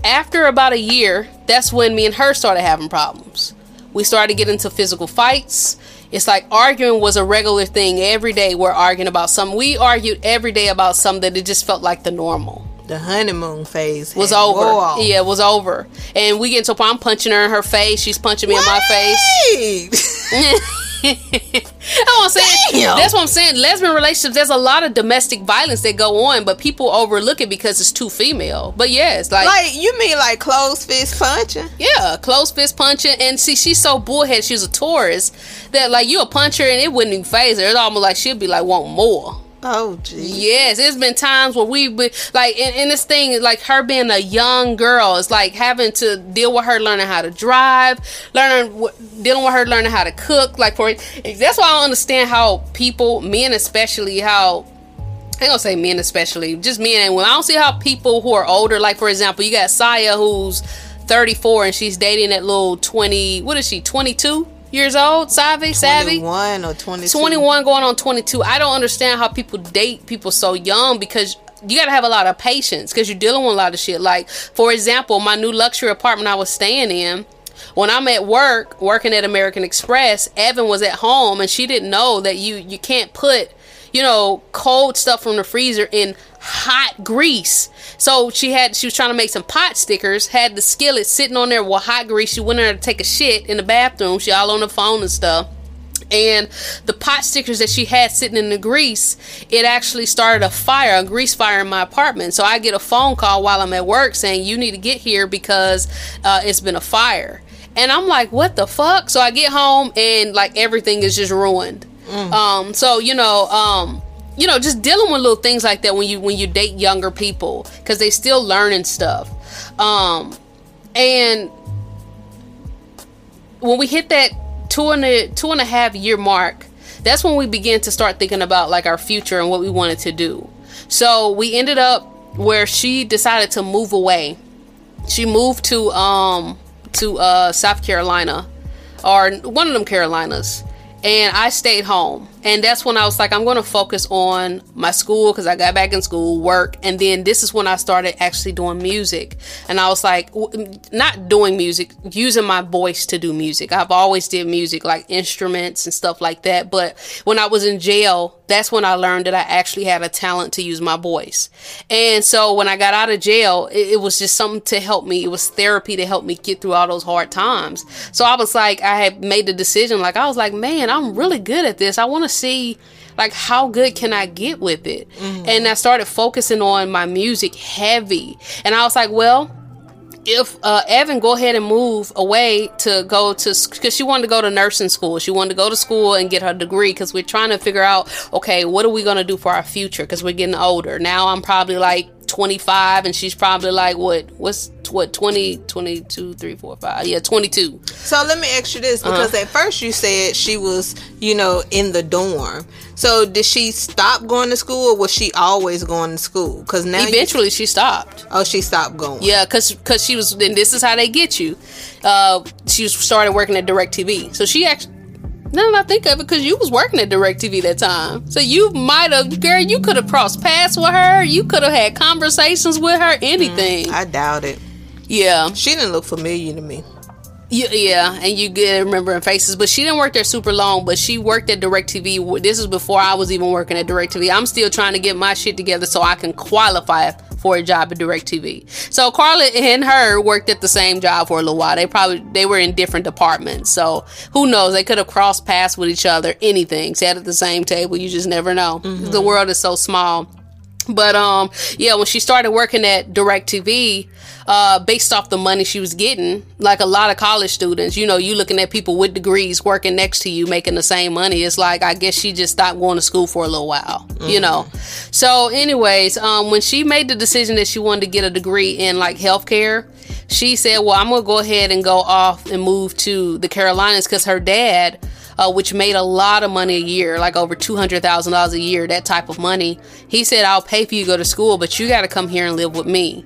after about a year that's when me and her started having problems. We started to get into physical fights. It's like arguing was a regular thing every day. We're arguing about something. We argued every day about something that it just felt like the normal The honeymoon phase was over. wore. Yeah, it was over. And we get to a point, I'm punching her in her face. She's punching me in my face. Wait! <laughs> <laughs> I'm saying. Damn. That's what I'm saying. Lesbian relationships, there's a lot of domestic violence that go on, but people overlook it because it's too female. But yeah, it's like, like you mean like closed fist punching? yeah, close fist punching. And see, she's so bullhead. She's a Taurus that like you a punch her and it wouldn't even phase her. It's almost like she'd be like, want more. Oh gee. Yes, it's been times where we be like, and, and this thing is like her being a young girl. It's like having to deal with her learning how to drive, learning dealing with her learning how to cook. Like for that's why I don't understand how people, men especially, how I ain't gonna say men especially, just men and women. I don't see how people who are older, like for example, you got Saya who's 34 and she's dating that little 20. What is she? 22 years old? Savvy, savvy. 21 or 22. 21 going on 22 i don't understand how people date people so young because you gotta have a lot of patience because you're dealing with a lot of shit like for example my new luxury apartment i was staying in when i'm at work working at american express evan was at home and she didn't know that you you can't put you know, cold stuff from the freezer in hot grease. So she had she was trying to make some pot stickers, had the skillet sitting on there with hot grease. She went in there to take a shit in the bathroom. She all on the phone and stuff and the pot stickers that she had sitting in the grease it actually started a fire a grease fire in my apartment so i get a phone call while i'm at work saying you need to get here because uh, it's been a fire and i'm like what the fuck so i get home and like everything is just ruined mm. um so you know um you know just dealing with little things like that when you when you date younger people because they still learning stuff um and when we hit that two and a two and a half year mark, that's when we began to start thinking about like our future and what we wanted to do. So we ended up where she decided to move away. She moved to um to uh South Carolina or one of them Carolinas and I stayed home. And that's when I was like, I'm going to focus on my school because I got back in school, work. And then this is when I started actually doing music. And I was like, not doing music, using my voice to do music. I've always did music, like instruments and stuff like that. But when I was in jail, that's when I learned that I actually had a talent to use my voice. And so when I got out of jail, it, it was just something to help me. It was therapy to help me get through all those hard times. So I was like, I had made the decision, like, I was like, man, I'm really good at this. I want to see like how good can I get with it? Mm-hmm. And I started focusing on my music heavy. And I was like, well, if uh, Evan go ahead and move away to go to because she wanted to go to nursing school. She wanted to go to school and get her degree because we're trying to figure out okay, what are we going to do for our future? Because we're getting older now. I'm probably like 25 and she's probably like what what's what 20 22 3 4 5 yeah 22 so let me ask you this uh-huh. because uh-huh. at first you said she was you know in the dorm. So did she stop going to school or was she always going to school? Because now eventually you, she stopped. Oh she stopped going. Yeah because because she was then this is how they get you. Uh she started working at DirecTV. So she actually now that I think of it, because you was working at DirecTV that time, so you might have, girl, you could have crossed paths with her. You could have had conversations with her. Anything. Mm, I doubt it. Yeah, she didn't look familiar to me. Yeah, yeah, and you get remembering faces, but she didn't work there super long. But she worked at DirecTV. This is before I was even working at DirecTV. I'm still trying to get my shit together so I can qualify for a job at DirecTV. So Carla and her worked at the same job for a little while. They probably they were in different departments. So who knows? They could have crossed paths with each other. Anything. Sat at the same table. You just never know. Mm-hmm. The world is so small. But um, yeah, when she started working at DirecTV, uh, based off the money she was getting, like a lot of college students, you know, you looking at people with degrees working next to you making the same money. It's like I guess she just stopped going to school for a little while, mm. you know. So, anyways, um, when she made the decision that she wanted to get a degree in like healthcare, she said, "Well, I'm gonna go ahead and go off and move to the Carolinas because her dad." Uh, which made a lot of money a year, like over $200,000 a year, that type of money. He said, I'll pay for you to go to school, but you got to come here and live with me.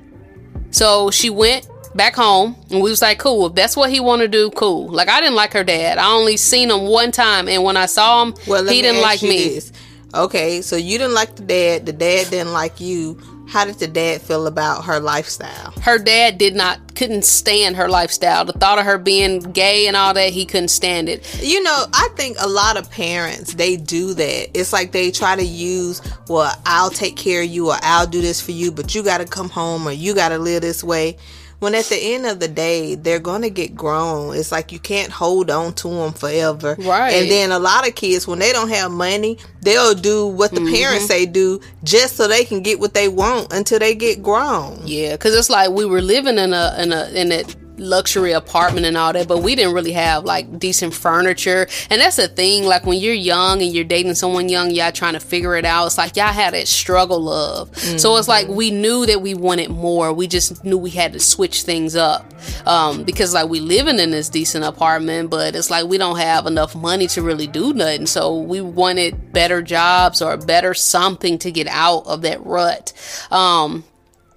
So she went back home and we was like cool if that's what he want to do cool like i didn't like her dad i only seen him one time and when i saw him well, he didn't like me this. okay so you didn't like the dad the dad didn't like you how did the dad feel about her lifestyle? Her dad did not couldn't stand her lifestyle. The thought of her being gay and all that, he couldn't stand it. You know, I think a lot of parents they do that. It's like they try to use, well, I'll take care of you or I'll do this for you, but you got to come home or you got to live this way when at the end of the day they're going to get grown. It's like you can't hold on to them forever. Right. and then a lot of kids when they don't have money they'll do what the mm-hmm. parents say do just so they can get what they want until they get grown. Yeah because it's like we were living in a in a in it luxury apartment and all that, but we didn't really have like decent furniture. And that's the thing, like when you're young and you're dating someone young, y'all trying to figure it out. It's like y'all had that struggle of. Mm-hmm. So it's like we knew that we wanted more. We just knew we had to switch things up. Um, because like we living in this decent apartment, but it's like we don't have enough money to really do nothing. So we wanted better jobs or better something to get out of that rut. Um,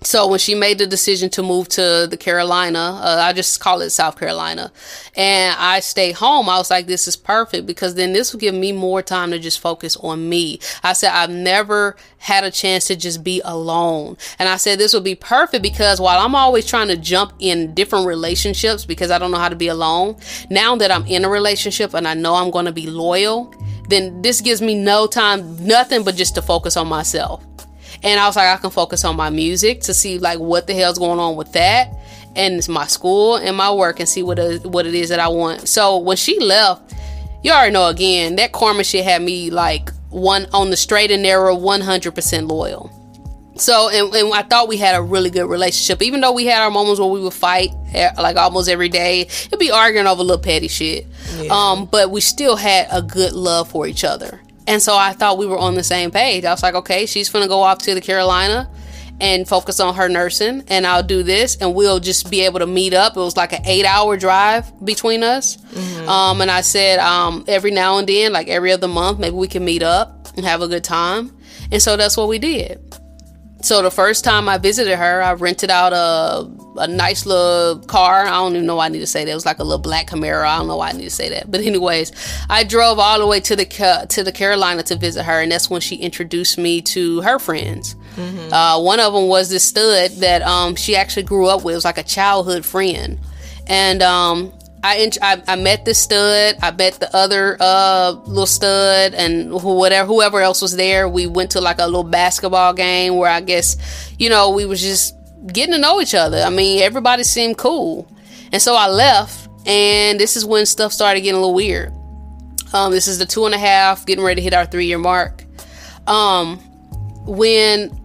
so when she made the decision to move to the Carolina, uh, I just call it South Carolina, and I stayed home, I was like, this is perfect because then this will give me more time to just focus on me. I said, I've never had a chance to just be alone. And I said, this would be perfect because while I'm always trying to jump in different relationships because I don't know how to be alone, now that I'm in a relationship and I know I'm going to be loyal, then this gives me no time, nothing but just to focus on myself. And I was like, I can focus on my music to see like what the hell's going on with that, and it's my school and my work, and see what it, what it is that I want. So when she left, you already know again that karma shit had me like one on the straight and narrow, one hundred percent loyal. So, and, and, I thought we had a really good relationship, even though we had our moments where we would fight eh, like almost every day. It'd be arguing over little petty shit. Yeah. Um, but we still had a good love for each other. And so I thought we were on the same page. I was like, okay, she's gonna go off to the Carolina and focus on her nursing, and I'll do this, and we'll just be able to meet up. It was like an eight hour drive between us. Mm-hmm. Um, and I said, um, every now and then, like every other month, maybe we can meet up and have a good time. And so that's what we did. So the first time I visited her, I rented out a a nice little car. I don't even know why I need to say that. It was like a little black Camaro. I don't know why I need to say that. But anyways, I drove all the way to the to the Carolina to visit her, and that's when she introduced me to her friends. Mm-hmm. Uh, one of them was this stud that um, she actually grew up with. It was like a childhood friend, and um, I, I, I met the stud. I met the other uh, little stud and whatever whoever else was there. We went to like a little basketball game where I guess you know we was just getting to know each other. I mean, everybody seemed cool, and so I left. And this is when stuff started getting a little weird. Um, this is the two and a half, getting ready to hit our three year mark. Um, when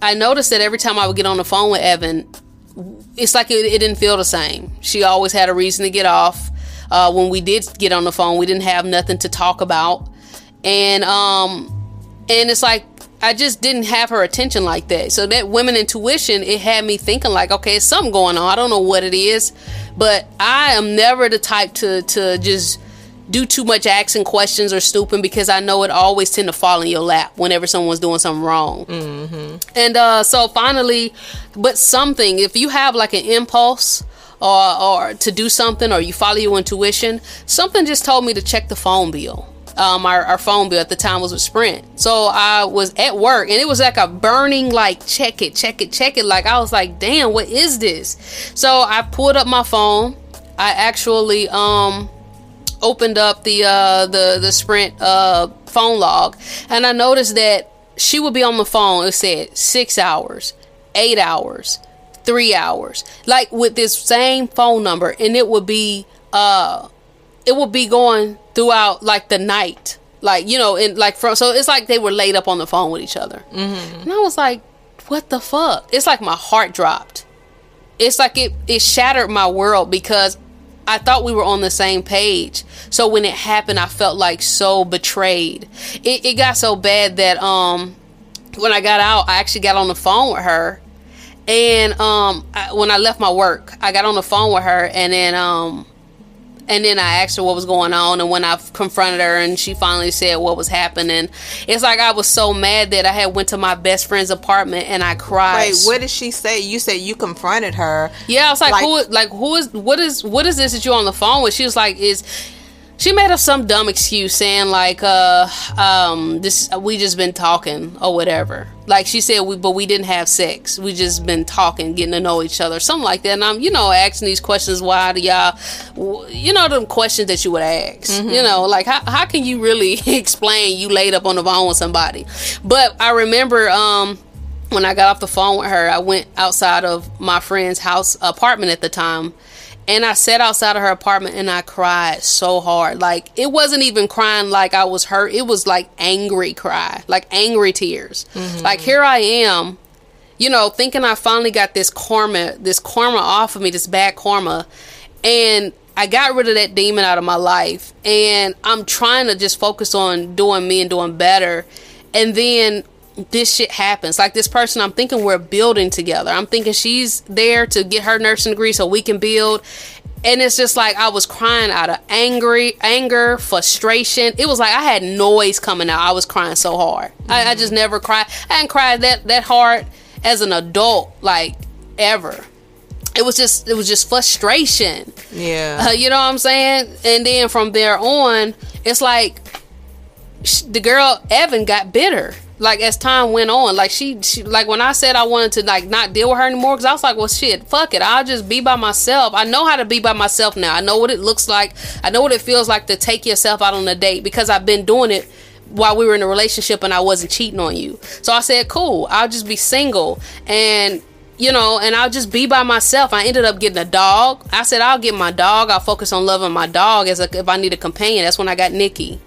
I noticed that every time I would get on the phone with Evan, it's like it, it, didn't feel the same. She always had a reason to get off. Uh, when we did get on the phone, we didn't have nothing to talk about, and um, and it's like I just didn't have her attention like that. So that women intuition, it had me thinking like, okay, it's something going on. I don't know what it is, but I am never the type to to just do too much asking questions or stooping because I know it always tend to fall in your lap whenever someone's doing something wrong. Mm-hmm. And uh, so finally, but something, if you have like an impulse or, or to do something or you follow your intuition, something just told me to check the phone bill. Um, our, our phone bill at the time was with Sprint. So I was at work and it was like a burning, like, check it, check it, check it. Like, I was like, damn, what is this? So I pulled up my phone. I actually, um, opened up the uh, the the Sprint uh, phone log, and I noticed that she would be on the phone. It said six hours, eight hours, three hours, like with this same phone number, and it would be uh, it would be going throughout like the night, like you know, and like from so it's like they were laid up on the phone with each other, mm-hmm. and I was like, what the fuck? It's like my heart dropped. It's like it it shattered my world because I thought we were on the same page. So when it happened, I felt like so betrayed. It, it got so bad that um, when I got out, I actually got on the phone with her. And um, I, when I left my work, I got on the phone with her, and then um, and then I asked her what was going on, and when I confronted her, and she finally said what was happening, it's like I was so mad that I had went to my best friend's apartment and I cried. Wait, what did she say? You said you confronted her. Yeah, I was like, like who? Like who is? What is? What is this that you're on the phone with? She was like, is she made up some dumb excuse saying like uh um this we just been talking or whatever. Like she said we but we didn't have sex. We just been talking getting to know each other something like that. And i'm you know asking these questions why do y'all you know them questions that you would ask mm-hmm. you know like how, how can you really <laughs> explain you laid up on the phone with somebody? But i remember um when i got off the phone with her i went outside of my friend's house apartment at the time and I sat outside of her apartment and I cried so hard. Like it wasn't even crying like I was hurt. It was like angry cry, like angry tears. Mm-hmm. Like here I am, you know, thinking I finally got this karma, this karma off of me, this bad karma, and I got rid of that demon out of my life. And I'm trying to just focus on doing me and doing better. And then this shit happens. Like this person, I'm thinking we're building together. I'm thinking she's there to get her nursing degree so we can build. And it's just like I was crying out of angry, anger, frustration. It was like I had noise coming out. I was crying so hard. Mm-hmm. I, I, just never cried. I hadn't cried that that hard as an adult, like ever. It was just it was just frustration. Yeah, uh, you know what I'm saying. And then from there on, it's like the girl Evan got bitter like as time went on like she, she like when i said i wanted to like not deal with her anymore because i was like well shit fuck it i'll just be by myself i know how to be by myself now i know what it looks like i know what it feels like to take yourself out on a date because i've been doing it while we were in a relationship and i wasn't cheating on you so i said cool i'll just be single and you know, and I'll just be by myself. I ended up getting a dog. I said I'll get my dog. I'll focus on loving my dog as a, if I need a companion. That's when I got Nikki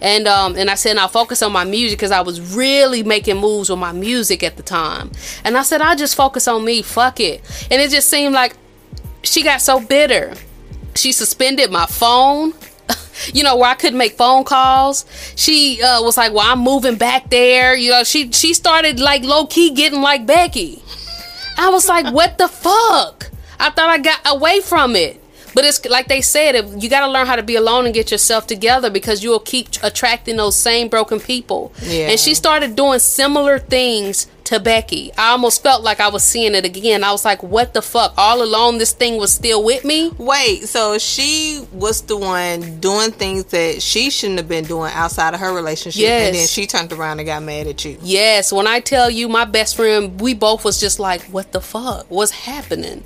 and um, and I said I'll focus on my music because I was really making moves with my music at the time. And I said I'll just focus on me. Fuck it. And it just seemed like she got so bitter. She suspended my phone. <laughs> you know where I couldn't make phone calls. She uh, was like, "Well, I'm moving back there." You know, she she started like low key getting like Becky. I was like, "What the fuck?" I thought I got away from it. But it's like they said, if you got to learn how to be alone and get yourself together because you'll keep attracting those same broken people. Yeah. And she started doing similar things to Becky. I almost felt like I was seeing it again. I was like, what the fuck? All along this thing was still with me? Wait, so she was the one doing things that she shouldn't have been doing outside of her relationship. Yes. And then she turned around and got mad at you. Yes. When I tell you my best friend, we both was just like, what the fuck? What's happening?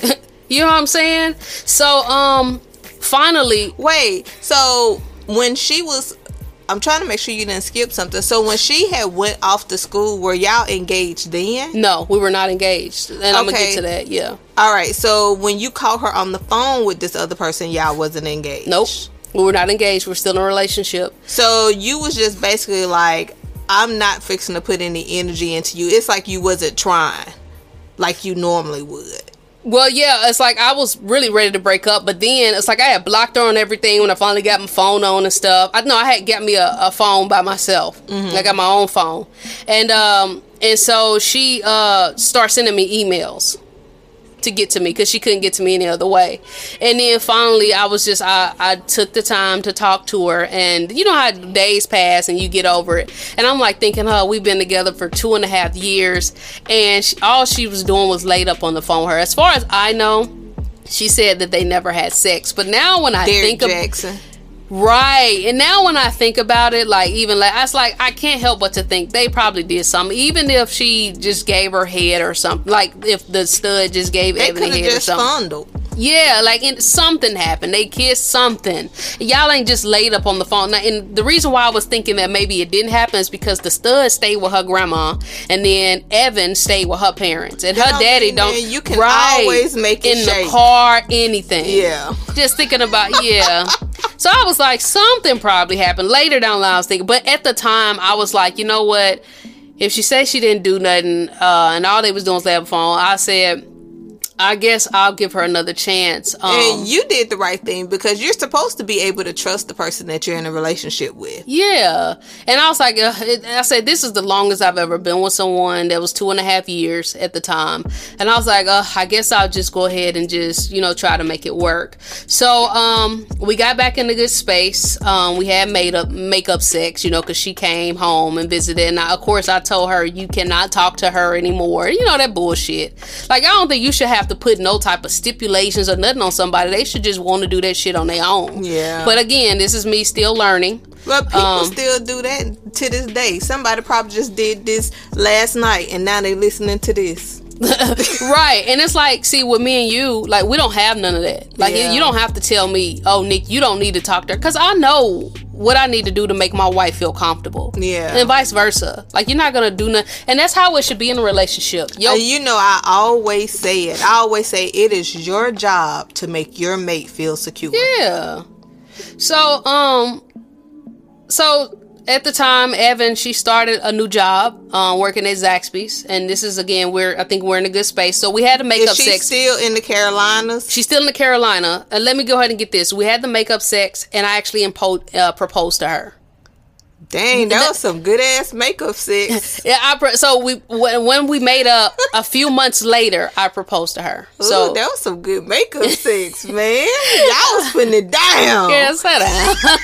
<laughs> You know what I'm saying? So, um, finally. Wait, so when she was. I'm trying to make sure you didn't skip something. So when she had went off to school, were y'all engaged then? No, we were not engaged. And okay. I'm gonna get to that. Yeah. All right. So when you called her on the phone with this other person, y'all wasn't engaged. Nope. We were not engaged. We're still in a relationship. So you was just basically like, I'm not fixing to put any energy into you. It's like you wasn't trying, like you normally would. Well, yeah, it's like I was really ready to break up, but then it's like I had blocked her on everything when I finally got my phone on and stuff. I know I had got me a, a phone by myself. Mm-hmm. I got my own phone, and um, and so she uh starts sending me emails to get to me because she couldn't get to me any other way. And then finally, I was just I, I took the time to talk to her, and you know how days pass and you get over it. And I'm like thinking, huh, we've been together for two and a half years, and she, all she was doing was laid up on the phone. With her, as far as I know, she said that they never had sex. But now when I Derrick think of Jaxn. Right. And now when I think about it, like even like I was like I can't help but to think they probably did something. Even if she just gave her head or something. Like if the stud just gave they Evan a head or something. Fondled. Yeah, like in, something happened. They kissed something. Y'all ain't just laid up on the phone. Now, and the reason why I was thinking that maybe it didn't happen is because the stud stayed with her grandma, and then Evan stayed with her parents, and her daddy don't. Man, you can always make it in shake. the car, anything. Yeah. Just thinking about yeah. <laughs> so I was like, something probably happened later down the line. I was thinking, but at the time, I was like, you know what? If she said she didn't do nothing, uh, and all they was doing was lay up phone, I said I guess I'll give her another chance. Um, and you did the right thing because you're supposed to be able to trust the person that you're in a relationship with. Yeah, and I was like, uh, I said, this is the longest I've ever been with someone. That was two and a half years at the time, and I was like, uh, I guess I'll just go ahead and just you know try to make it work. So um, we got back in a good space. Um, we had made up makeup sex, you know, because she came home and visited, and I, of course I told her you cannot talk to her anymore. You know that bullshit. Like I don't think you should have to put no type of stipulations or nothing on somebody. They should just want to do that shit on their own. Yeah. But again, this is me still learning. But people um, still do that to this day. Somebody probably just did this last night and now they listening to this. <laughs> right. And it's like, see, with me and you, like, we don't have none of that. Like, yeah. you don't have to tell me, oh, Nick, you don't need to talk to her. Because I know what I need to do to make my wife feel comfortable. Yeah. And vice versa. Like, you're not going to do nothing. And that's how it should be in a relationship. Yo. And you know, I always say it. I always say it is your job to make your mate feel secure. Yeah. So, um, so at the time, Evan, she started a new job, um, working at Zaxby's, and this is again where I think we're in a good space. So we had to make is she sex. Still in the Carolinas. She's still in the Carolina, and let me go ahead and get this. We had the makeup sex, and I actually impo- uh, proposed to her. Dang, that was some good ass makeup sex. <laughs> yeah, I pro- so we when we made up a few months later, I proposed to her. Ooh, so that was some good makeup <laughs> sex, man. Y'all was putting it down. <laughs> Yeah, sit down.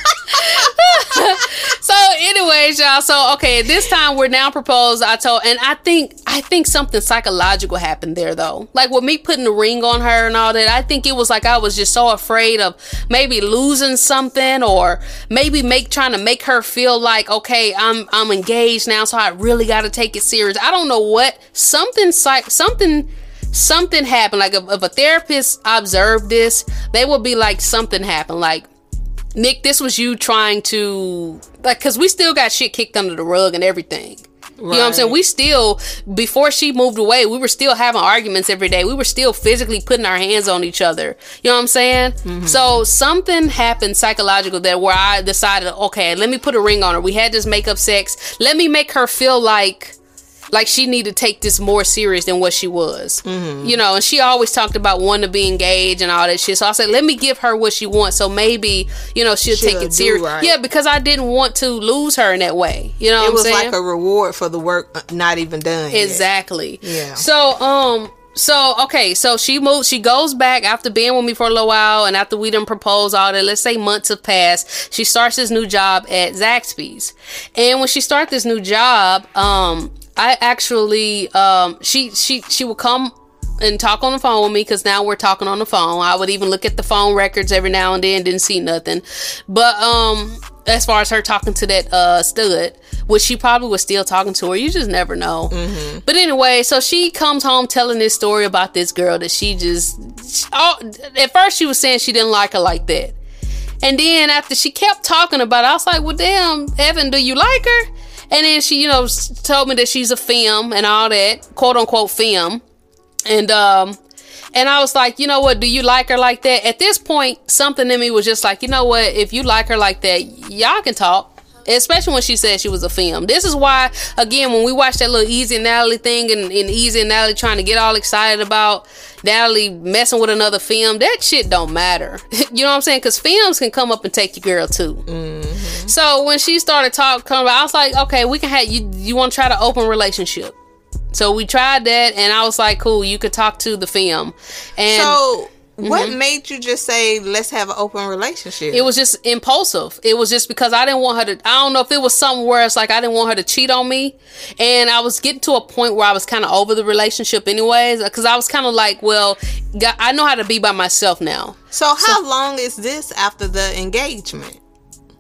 so anyways, y'all. So okay, this time we're now proposed. I told, and I think I think something psychological happened there though. Like with me putting the ring on her and all that. I think it was like I was just so afraid of maybe losing something or maybe make trying to make her feel like okay, I'm I'm engaged now, so I really got to take it serious. I don't know what something something something happened. Like if, if a therapist observed this, they would be like something happened. Like Nick, this was you trying to like because we still got shit kicked under the rug and everything. You know what I'm saying? We still, before she moved away, we were still having arguments every day. We were still physically putting our hands on each other. You know what I'm saying? Mm-hmm. So something happened psychological that where I decided, okay, let me put a ring on her. We had this makeup sex. Let me make her feel like like she need to take this more serious than what she was. Mm-hmm. You know, and she always talked about wanting to be engaged and all that shit. So I said, let me give her what she wants. So maybe, you know, she'll, she'll take it serious. Right. Yeah, because I didn't want to lose her in that way. You know, it was like a reward for the work uh, not even done. Exactly. Yet. Yeah. So, um, so okay, so she moves. She goes back after being with me for a little while, and after we done propose all that. Let's say months have passed. She starts this new job at Zaxby's, and when she starts this new job, um, I actually um she she she would come and talk on the phone with me because now we're talking on the phone. I would even look at the phone records every now and then, didn't see nothing. But um as far as her talking to that uh stud, which she probably was still talking to her, you just never know. Mm-hmm. But anyway, so she comes home telling this story about this girl that she just she, oh, at first she was saying she didn't like her like that. And then after she kept talking about it, I was like, well, damn, Evan, do you like her? And then she, you know, told me that she's a femme and all that, quote unquote femme. And um and I was like, you know what, do you like her like that? At this point, something in me was just like, you know what, if you like her like that, y'all can talk especially when she said she was a femme. This is why, again, when we watched that little Easy and Natalie thing, and, and Easy and Natalie trying to get all excited about Natalie messing with another femme, that shit don't matter. <laughs> you know what I'm saying? Because femmes can come up and take your girl too. Mm-hmm. So when she started talking, I was like, okay, we can have you. You want to try to open relationship? So we tried that, and I was like, cool, you could talk to the femme. And so what mm-hmm. made you just say let's have an open relationship? It was just impulsive. It was just because I didn't want her to. I don't know if it was something where it's like I didn't want her to cheat on me, and I was getting to a point where I was kind of over the relationship, anyways. Because I was kind of like, well, I know how to be by myself now. So how so, long is this after the engagement?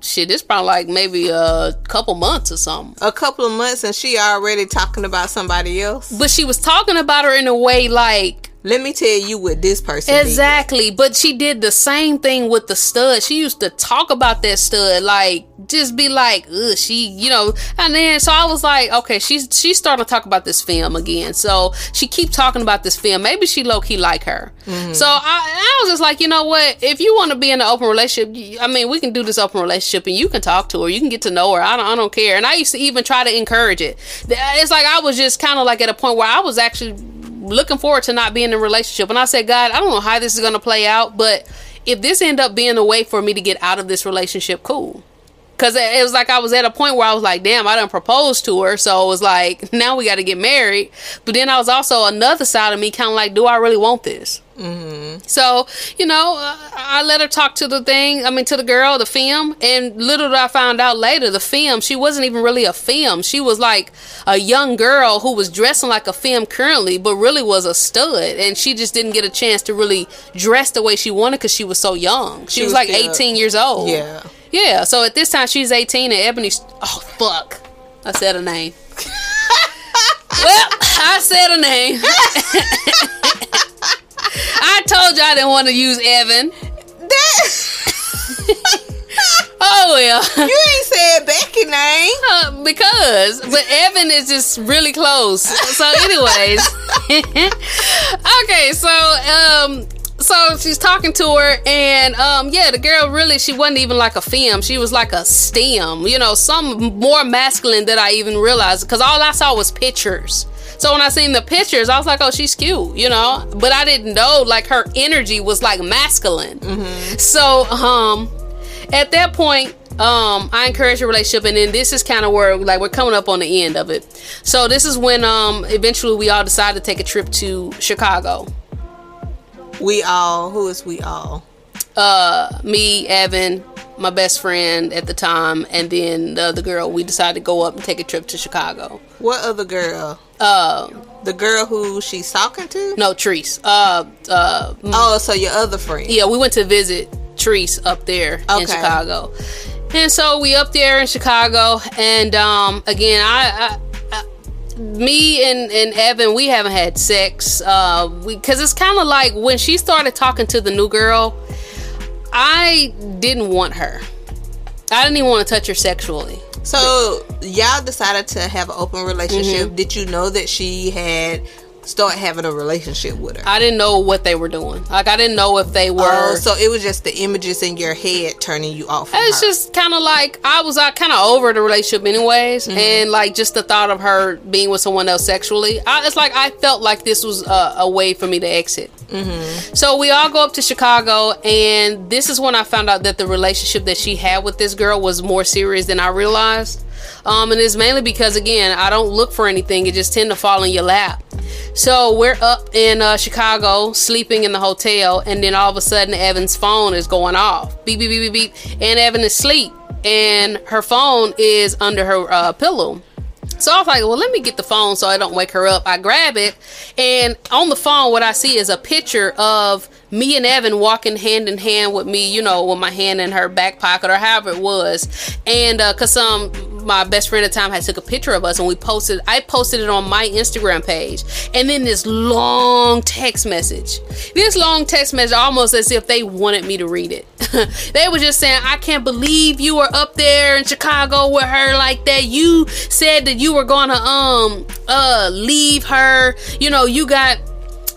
Shit, it's probably like maybe a couple months or something. A couple of months, and she already talking about somebody else. But she was talking about her in a way like let me tell you what this person exactly did. but she did the same thing with the stud. She used to talk about that stud like just be like Ugh, she you know. And then so i was like okay she's she started to talk about this femme again. So she keep talking about this femme. Maybe she low-key like her. Mm-hmm. so I, I was just like you know what? If you want to be in an open relationship i mean we can do this open relationship and you can talk to her. You can get to know her. I don't, I don't care. And i used to even try to encourage it. It's like i was just kind of like at a point where i was actually looking forward to not being in a relationship. And I said, God, I don't know how this is going to play out, but if this end up being a way for me to get out of this relationship, cool. Cause it was like I was at a point where I was like, damn, I done proposed to her. So it was like, <laughs> now we got to get married. But then I was also another side of me kind of like, do I really want this? Mm-hmm. So, you know, uh, I let her talk to the thing, I mean, to the girl, the femme. And little did I find out later, the femme, she wasn't even really a femme. She was like a young girl who was dressing like a femme currently, but really was a stud. And she just didn't get a chance to really dress the way she wanted because she was so young. She, she was, was, like 18 years old. Yeah. Yeah. So at this time, she's 18 and Ebony, oh, fuck. I said a name. <laughs> well, I said a name. <laughs> <laughs> I told you I didn't want to use Evan. That. <laughs> <laughs> oh well. You ain't said Becky name. Uh, because, but Evan is just really close. So, anyways. okay, so um, so she's talking to her and um yeah the girl really she wasn't even like a femme she was like a stem you know some more masculine than i even realized because all i saw was pictures so when I seen the pictures, I was like, oh, she's cute, you know? But I didn't know like her energy was like masculine. Mm-hmm. So um at that point, um, I encourage a relationship, and then this is kind of where like we're coming up on the end of it. So this is when um eventually we all decided to take a trip to Chicago. We all who is we all? Uh me, Evan, my best friend at the time, and then the other girl. We decided to go up and take a trip to Chicago. What other girl? Uh, The girl who she's talking to? no, Treese. Uh, uh, Oh, so your other friend. yeah, we went to visit Treese up there in Okay. Chicago, and so we up there in Chicago, and um, again, I. I me and, and Evan, we haven't had sex. Uh, because it's kind of like when she started talking to the new girl, I didn't want her. I didn't even want to touch her sexually. So y'all decided to have an open relationship. Mm-hmm. Did you know that she had started having a relationship with her? I didn't know what they were doing. Like I didn't know if they were. Oh, so it was just the images in your head turning you off. It's her. just kind of like I was uh, kind of over the relationship anyways, and like just the thought of her being with someone else sexually. I, it's like I felt like this was a, a way for me to exit. So we all go up to Chicago, and this is when I found out that the relationship that she had with this girl was more serious than I realized. Um, and it's mainly because again, I don't look for anything; it just tend to fall in your lap. So we're up in uh, Chicago, sleeping in the hotel, and then all of a sudden, Evan's phone is going off. Beep beep beep beep beep, and Evan is asleep, and her phone is under her uh, pillow. So I was like, well, let me get the phone so I don't wake her up. I grab it, and on the phone, what I see is a picture of me and Evan walking hand in hand with me, you know, with my hand in her back pocket or however it was. And uh, cause um my best friend at the time had took a picture of us and we posted I posted it on my Instagram page. And then this long text message. This long text message almost as if they wanted me to read it. <laughs> they were just saying, I can't believe you were up there in Chicago with her like that. You said that you were gonna um uh leave her. You know, you got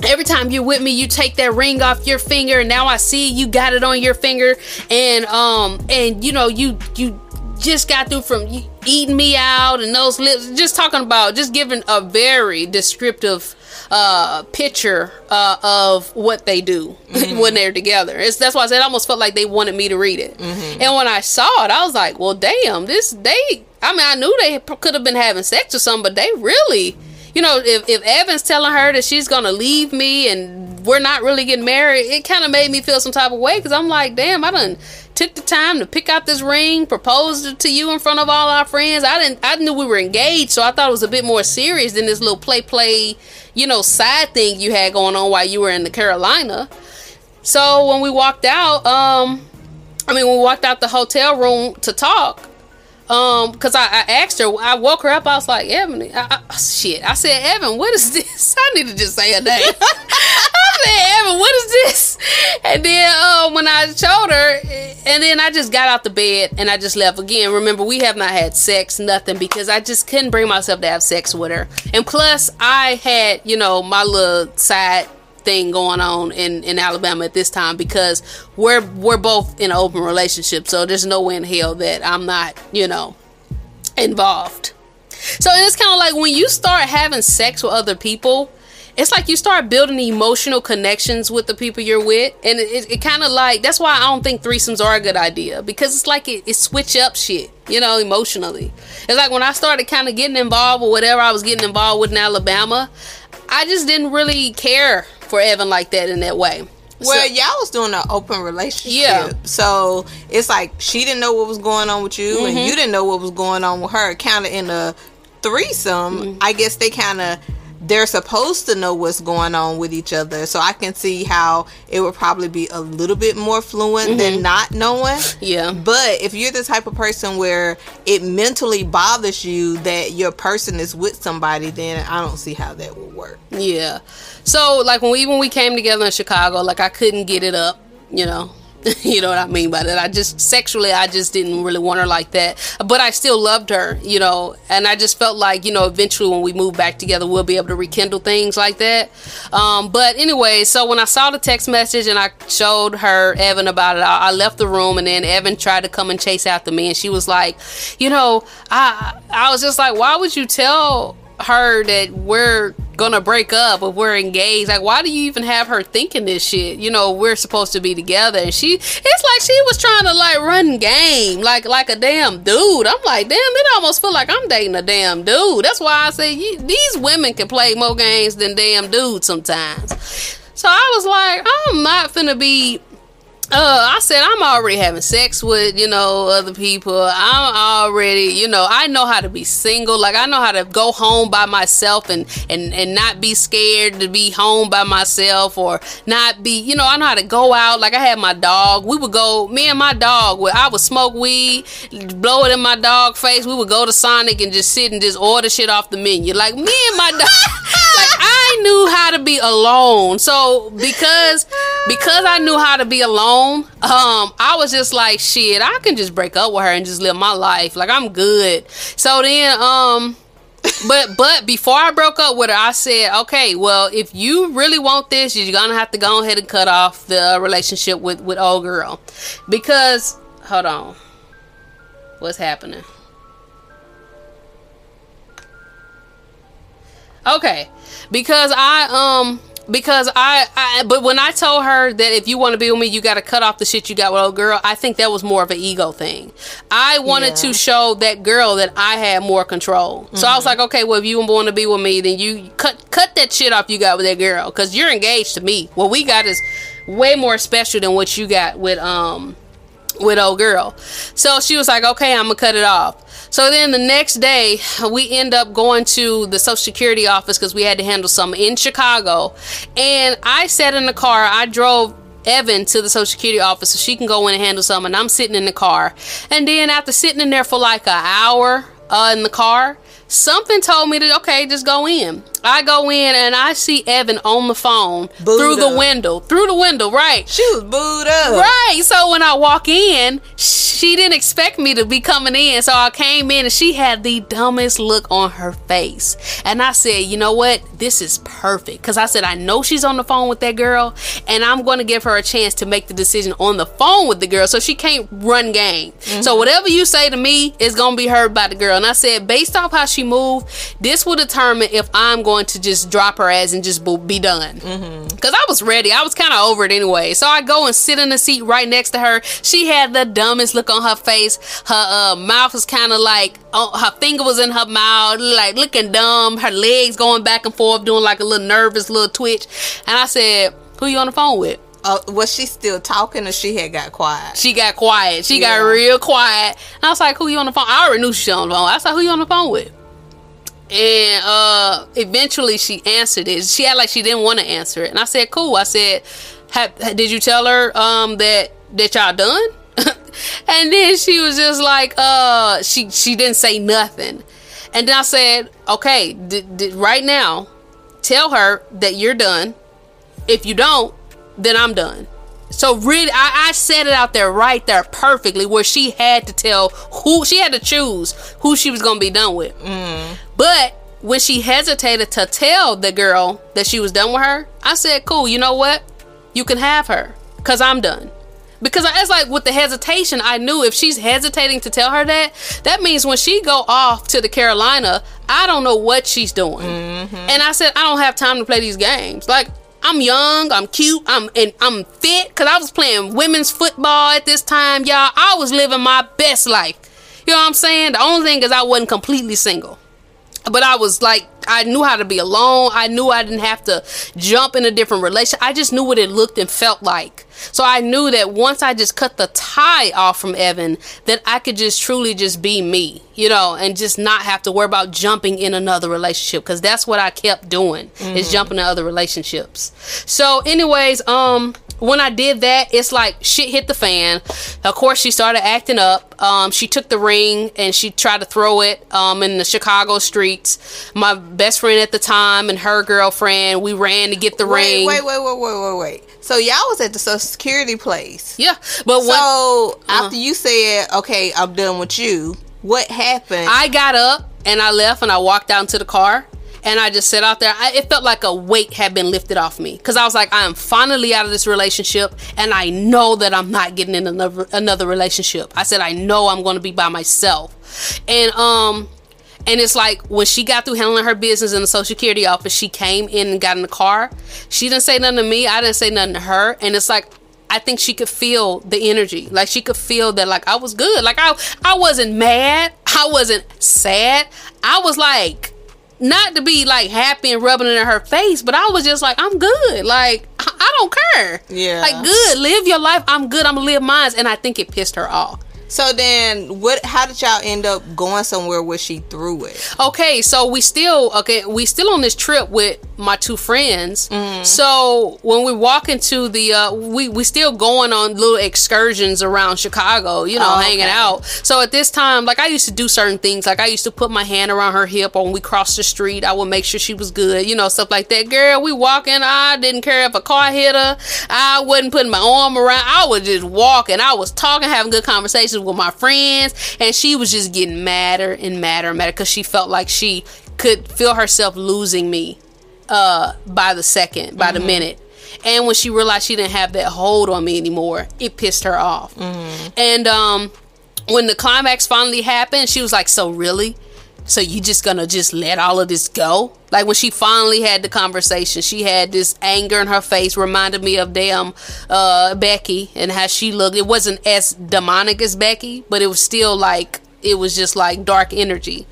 every time you're with me you take that ring off your finger. And now i see you got it on your finger. And um and you know you you just got through from eating me out and those lips. Just talking about just giving a very descriptive uh picture uh of what they do <laughs> when they're together. It's that's why i said i almost felt like they wanted me to read it. And when i saw it i was like well damn this they i mean i knew they could have been having sex or something but they really you know, if, if Evan's telling her that she's gonna leave me and we're not really getting married, it kind of made me feel some type of way because I'm like, damn, I done took the time to pick out this ring, proposed to you in front of all our friends. I didn't, I knew we were engaged, so I thought it was a bit more serious than this little play, play, you know, side thing you had going on while you were in the Carolina. So when we walked out, um, I mean, when we walked out the hotel room to talk, um, because I, I asked her, I woke her up. I was like, Evan, I, I, shit. I said, Evan, what is this? <laughs> I need to just say her name. <laughs> I said, Evan, what is this? And then uh, when I showed her, and then I just got out the bed and I just left again. Remember, we have not had sex, nothing, because I just couldn't bring myself to have sex with her. And plus, I had, you know, my little side thing going on in, in Alabama at this time because we're we're both in an open relationship. So there's no way in hell that I'm not, you know, involved. So it's kind of like when you start having sex with other people, it's like you start building emotional connections with the people you're with, and it, it, it kind of like that's why I don't think threesomes are a good idea because it's like it, it switch up shit, you know, emotionally. It's like when I started kind of getting involved with whatever I was getting involved with in Alabama, I just didn't really care for Evan like that in that way. Well, So- y'all was doing an open relationship. Yeah. So it's like she didn't know what was going on with you, Mm-hmm. and you didn't know what was going on with her. Kind of in a threesome, Mm-hmm. I guess they kind of they're supposed to know what's going on with each other. So I can see how it would probably be a little bit more fluent than not knowing. Mm-hmm. Yeah. But if you're the type of person where it mentally bothers you that your person is with somebody, then I don't see how that would work. Yeah. So like when we when we came together in Chicago, like I couldn't get it up, you know. <laughs> you know what I mean by that. I just sexually I just didn't really want her like that. But I still loved her, you know, and I just felt like, you know, eventually when we move back together we'll be able to rekindle things like that. Um, but anyway, so when I saw the text message and I showed her Evan about it, I, I left the room and then Evan tried to come and chase after me and she was like, you know, I I was just like, why would you tell her that we're gonna break up if we're engaged. Like why do you even have her thinking this shit? You know we're supposed to be together. And she it's like she was trying to like run game like like a damn dude. I'm like damn it almost feel like i'm dating a damn dude. That's why i say you, these women can play more games than damn dudes sometimes. So i was like i'm not finna be uh, I said I'm already having sex with you know other people. I'm already you know I know how to be single. Like I know how to go home by myself and and and not be scared to be home by myself or not be you know I know how to go out. Like I had my dog. We would go me and my dog. Where I would smoke weed, blow it in my dog face. We would go to Sonic and just sit and just order shit off the menu. Like me and my dog. <laughs> I knew how to be alone. So because because I knew how to be alone um, I was just like, shit, I can just break up with her and just live my life. Like I'm good. So then, um, but but before I broke up with her, I said, okay, well, if you really want this, you're gonna have to go ahead and cut off the relationship with with old girl, because hold on, what's happening? Okay, because I um because I, I but when I told her that if you want to be with me, you got to cut off the shit you got with old girl. I think that was more of an ego thing. I wanted yeah. to show that girl that I had more control. Mm-hmm. So I was mm-hmm. like, okay, well, if you want to be with me, then you cut cut that shit off you got with that girl because you're engaged to me. What we got is way more special than what you got with um with old girl. So she was like, okay, I'm gonna cut it off. So then the next day, we end up going to the Social Security office because we had to handle some in Chicago. And I sat in the car, I drove Evan to the Social Security office so she can go in and handle some. And I'm sitting in the car. And then after sitting in there for like an hour uh, in the car, something told me to, okay, just go in. I go in and I see Evan on the phone booed through up. the window. Through the window, right. She was booed up. Right. So when I walk in, she didn't expect me to be coming in. So I came in and she had the dumbest look on her face. And I said, you know what? This is perfect. Because I said, I know she's on the phone with that girl. And I'm going to give her a chance to make the decision on the phone with the girl. So she can't run game. Mm-hmm. So whatever you say to me is going to be heard by the girl. And I said, based off how she moved, this will determine if I'm going to just drop her ass and just be done. Because mm-hmm. I was ready. I was kind of over it anyway. So I go and sit in the seat right next to her. She had the dumbest look on her face. Her uh, mouth was kind of like, uh, her finger was in her mouth, like looking dumb. Her legs going back and forth, doing like a little nervous little twitch. And I said, Who you on the phone with? Uh, was she still talking or she had got quiet? She got quiet. She yeah. got real quiet. And I was like, Who you on the phone? I already knew she was on the phone. I said, Who you on the phone with? And uh eventually she answered it. She had like she didn't want to answer it. And i said cool. I said did you tell her um that that y'all done? <laughs> And then she was just like uh she she didn't say nothing. And then i said okay d- d- right now tell her that you're done. If you don't then i'm done. So really, I, I set it out there right there perfectly where she had to tell who she had to choose who she was gonna be done with. Mm. But when she hesitated to tell the girl that she was done with her, I said, "Cool, you know what? You can have her, cause I'm done." Because it's like with the hesitation, I knew if she's hesitating to tell her that, that means when she go off to the Carolina, I don't know what she's doing. Mm-hmm. And I said, I don't have time to play these games. Like I'm young, I'm cute, I'm and I'm fit because I was playing women's football at this time, y'all. I was living my best life. You know what I'm saying? The only thing is I wasn't completely single. But I was like I knew how to be alone. I knew I didn't have to jump in a different relation. I just knew what it looked and felt like. So I knew that once I just cut the tie off from Evan, that I could just truly just be me, you know, and just not have to worry about jumping in another relationship because that's what I kept doing mm-hmm. is jumping in other relationships. So, anyways, um, when I did that, it's like shit hit the fan. Of course, she started acting up. Um, she took the ring and she tried to throw it um, in the Chicago streets. My best friend at the time and her girlfriend, we ran to get the wait, ring. Wait, wait, wait, wait, wait, wait. So y'all was at the Social Security place. Yeah, but so uh, after you said, "Okay, I'm done with you," what happened? I got up and I left and I walked out into the car and I just sat out there. I, it felt like a weight had been lifted off me because I was like, I am finally out of this relationship, and I know that I'm not getting in another another relationship. I said, I know I'm going to be by myself, and um. And it's like when she got through handling her business in the Social Security office, she came in and got in the car. She didn't say nothing to me. I didn't say nothing to her. And it's like I think she could feel the energy. Like she could feel that like I was good. Like I I wasn't mad. I wasn't sad. I was like not to be like happy and rubbing it in her face, but I was just like, I'm good. Like I I don't care. Yeah. Like good. Live your life. I'm good. I'm gonna live mine. And I think it pissed her off. So then, what? How did y'all end up going somewhere where she threw it? Okay, so we still okay, we still on this trip with my two friends. So when we walk into the uh we we still going on little excursions around Chicago, you know, Oh, hanging okay. out. So at this time, like I used to do certain things, like I used to put my hand around her hip or when we crossed the street, I would make sure she was good, you know, stuff like that. Girl, we walking, I didn't care if a car hit her. I wasn't putting my arm around. I was just walking. I was talking, having good conversations with my friends, and she was just getting madder and madder and madder because she felt like she could feel herself losing me uh by the second, by the minute. And when she realized she didn't have that hold on me anymore, it pissed her off. And um when the climax finally happened, she was like, "So really? So you just gonna just let all of this go?" Like when she finally had the conversation, she had this anger in her face, reminded me of damn uh, Becky and how she looked. It wasn't as demonic as Becky, but it was still like it was just like dark energy.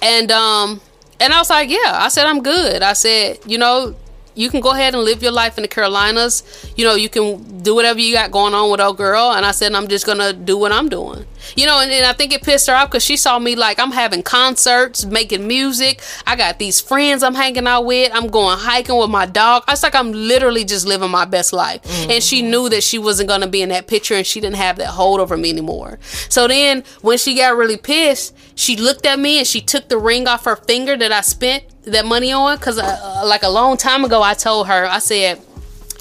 And um and I was like, "Yeah," I said, "I'm good." I said, "You know." You can go ahead and live your life in the Carolinas. You know, you can do whatever you got going on with old girl. And I said, I'm just gonna do what I'm doing. You know, and, and I think it pissed her off because she saw me like I'm having concerts, making music. I got these friends I'm hanging out with. I'm going hiking with my dog. It's like, I'm literally just living my best life. And she knew that she wasn't gonna be in that picture and she didn't have that hold over me anymore. So then when she got really pissed, she looked at me and she took the ring off her finger that I spent that money on because uh, like a long time ago i told her i said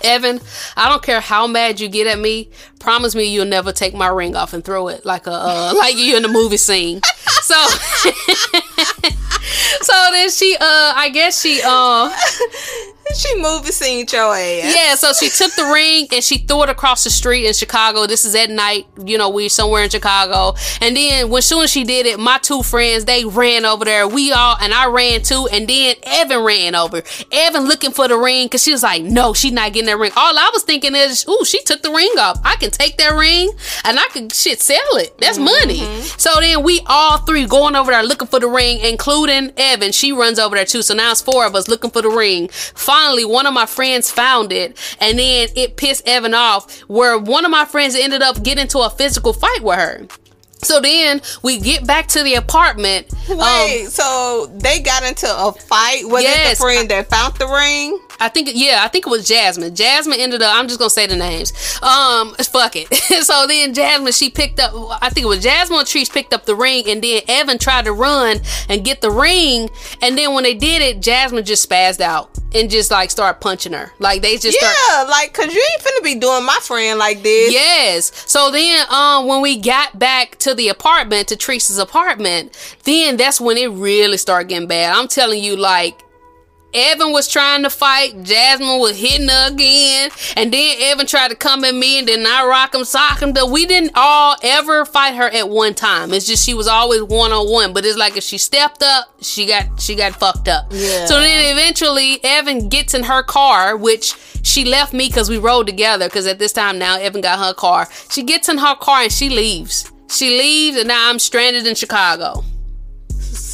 evan i don't care how mad you get at me promise me you'll never take my ring off and throw it like a uh, <laughs> like you in the movie scene. So <laughs> <laughs> so then she uh i guess she uh <laughs> She movie scene your ass. yeah, so she took the ring and she threw it across the street in Chicago. This is at night, you know, we somewhere in Chicago. And then when soon as she did it, my two friends, they ran over there. We all and I ran too, and then Evan ran over. Evan looking for the ring because she was like, No, she's not getting that ring. All I was thinking is, ooh, she took the ring off. I can take that ring and I can shit sell it. That's money. So then we all three going over there looking for the ring, including Evan. She runs over there too. So now it's four of us looking for the ring. Finally, one of my friends found it, and then it pissed Evan off. Where one of my friends ended up getting into a physical fight with her. So then we get back to the apartment. Um, Wait, so they got into a fight? Was it the friend that found the ring? I think yeah, I think it was Jasmine. Jasmine ended up. I'm just gonna say the names. Um, fuck it. <laughs> so then Jasmine, she picked up. I think it was Jasmine or Trees picked up the ring, and then Evan tried to run and get the ring, and then when they did it, Jasmine just spazzed out and just like started punching her. Like they just Yeah, start. like, cause you ain't finna be doing my friend like this. Yes. So then, um, when we got back to the apartment, to Teresa's apartment, then that's when it really started getting bad. I'm telling you, like, Evan was trying to fight, Jasmine was hitting her again, and then Evan tried to come at me, and then I rock him, sock him. Though we didn't all ever fight her at one time. It's just she was always one on one. But it's like if she stepped up, she got she got fucked up. Yeah. So then eventually Evan gets in her car, which she left me because we rode together. Because at this time now Evan got her car. She gets in her car and she leaves. She leaves, and now I'm stranded in Chicago.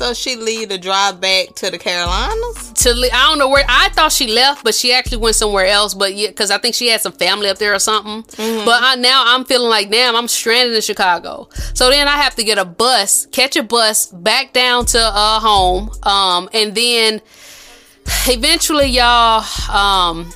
So she leave to drive back to the Carolinas? to I don't know where I thought she left, but she actually went somewhere else. But yeah, because I think she had some family up there or something. But I, now I'm feeling like damn, I'm stranded in Chicago. So then I have to get a bus, catch a bus back down to uh home, um, and then eventually y'all um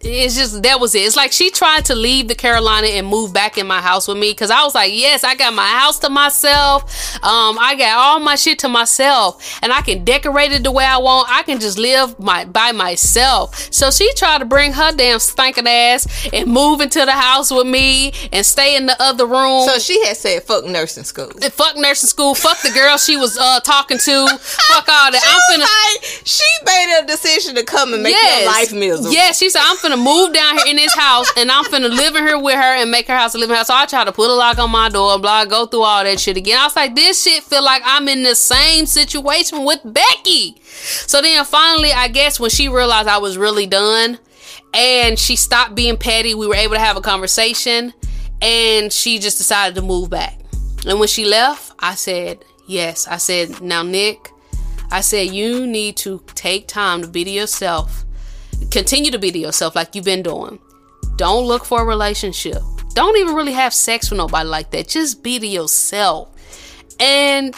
it's just that was it. It's like she tried to leave the Carolina and move back in my house with me because I was like, yes, I got my house to myself. Um, I got all my shit to myself, and I can decorate it the way I want. I can just live my by myself. So she tried to bring her damn stinking ass and move into the house with me and stay in the other room. So she had said fuck nursing school. And fuck nursing school. Fuck the girl she was uh talking to. Fuck all that. <laughs> She I'm finna. like, she made a decision to come and make your life miserable. Yeah, she said, I'm finna move down here in this house and I'm finna live in here with her and make her house a living house. So I try to put a lock on my door, blah, go through all that shit again. I was like, this shit feel like I'm in the same situation with Becky. So then finally, I guess when she realized I was really done and she stopped being petty, we were able to have a conversation and she just decided to move back. And when she left, I said, yes. I said, now, Nick, I said, you need to take time to be to yourself. Continue to be to yourself like you've been doing. Don't look for a relationship. Don't even really have sex with nobody like that. Just be to yourself. And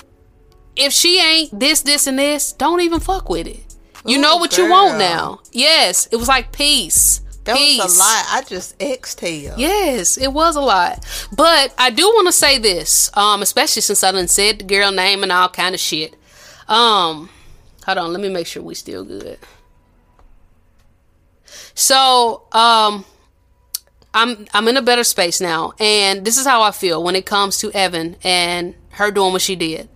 if she ain't this, this, and this, don't even fuck with it. You Ooh, know what girl. you want now. Yes, it was like peace. That peace. was a lot. I just exhaled. Yes, it was a lot. But I do want to say this, um, especially since I done said the girl name and all kind of shit. Um, hold on, let me make sure we still good. So, um, I'm I'm in a better space now, and this is how I feel when it comes to Evan and her doing what she did.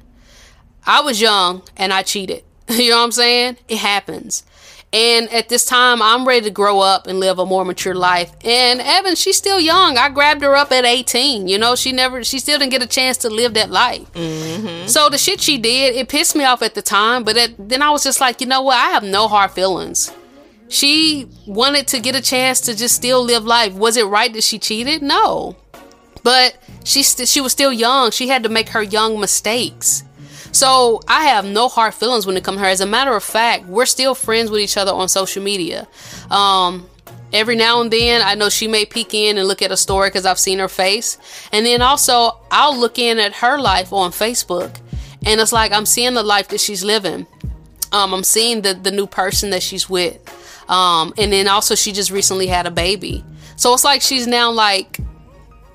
I was young and I cheated. <laughs> you know what I'm saying? It happens. And at this time, I'm ready to grow up and live a more mature life. And Evan, she's still young. I grabbed her up at 18. You know, she never, she still didn't get a chance to live that life. Mm-hmm. So the shit she did, it pissed me off at the time. But it, then I was just like, you know what? I have no hard feelings. She wanted to get a chance to just still live life. Was it right that she cheated? No. But she st- she was still young. She had to make her young mistakes. So I have no hard feelings when it comes to her. As a matter of fact, we're still friends with each other on social media. Um, every now and then, I know she may peek in and look at a story because I've seen her face. And then also, I'll look in at her life on Facebook, and it's like I'm seeing the life that she's living. Um, I'm seeing the the new person that she's with. Um, and then also, she just recently had a baby. So it's like she's now like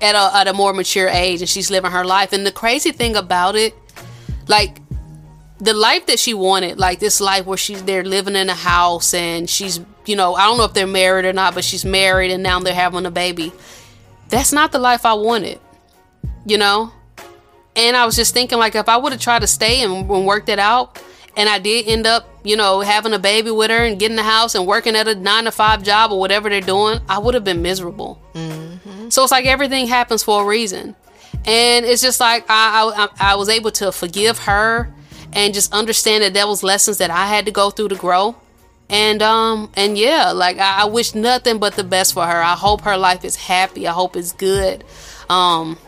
at a at a more mature age, and she's living her life. And the crazy thing about it like the life that she wanted like this life where she's they're living in a house and she's you know i don't know if they're married or not but she's married and now they're having a baby that's not the life i wanted you know and i was just thinking like if i would have tried to stay and, and worked it out and i did end up you know having a baby with her and getting the house and working at a nine to five job or whatever they're doing i would have been miserable mm-hmm. so it's like everything happens for a reason and it's just like I, I I was able to forgive her and just understand that there was lessons that I had to go through to grow. And um and yeah, like I, I wish nothing but the best for her. I hope her life is happy. I hope it's good. Um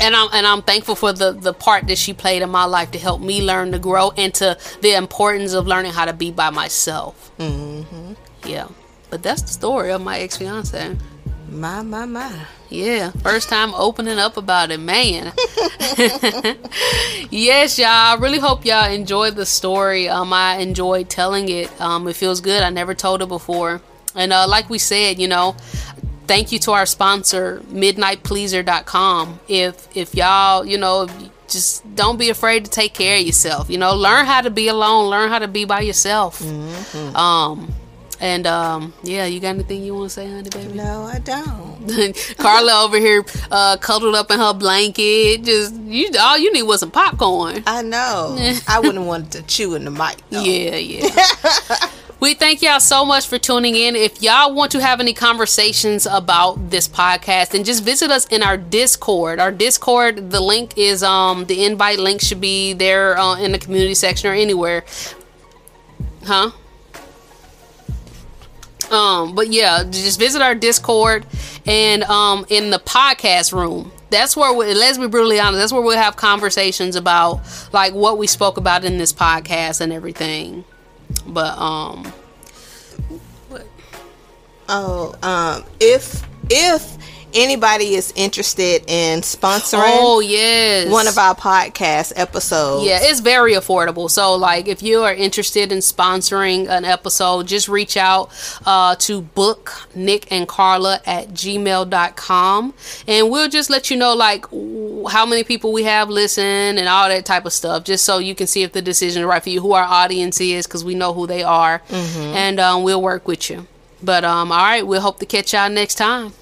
and I'm and I'm thankful for the the part that she played in my life to help me learn to grow into the importance of learning how to be by myself. Mm-hmm. Yeah, but that's the story of my ex fiance. My my my. Yeah, first time opening up about it, man. <laughs> yes, y'all. I really hope y'all enjoyed the story. Um, I enjoyed telling it. Um, it feels good. I never told it before, and uh, like we said, you know, thank you to our sponsor, MidnightPleaser.com. If if y'all, you know, just don't be afraid to take care of yourself. You know, learn how to be alone. Learn how to be by yourself. Mm-hmm. Um and um, yeah, you got anything you want to say, honey, baby? No, I don't. <laughs> Carla over here, uh, cuddled up in her blanket. Just you, all you need was some popcorn. I know. <laughs> I wouldn't want to chew in the mic. Though. Yeah, yeah. <laughs> we thank y'all so much for tuning in. If y'all want to have any conversations about this podcast, then just visit us in our Discord. Our Discord, the link is um the invite link should be there uh, in the community section or anywhere. Huh? Um, but yeah, just visit our Discord and um in the podcast room. That's where we, let's be brutally honest. That's where we'll have conversations about like what we spoke about in this podcast and everything. But um, what? Oh, um, if if anybody is interested in sponsoring oh yes. one of our podcast episodes. Yeah it's very affordable. So like if you are interested in sponsoring an episode just reach out uh, to book nick and carla at gmail.com and we'll just let you know like how many people we have listen and all that type of stuff just so you can see if the decision is right for you who our audience is because we know who they are. Mm-hmm. and um, we'll work with you. But um, all right we'll hope to catch y'all next time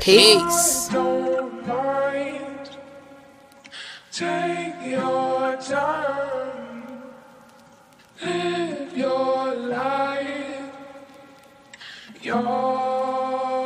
Peace. Take your time. Live your life. Your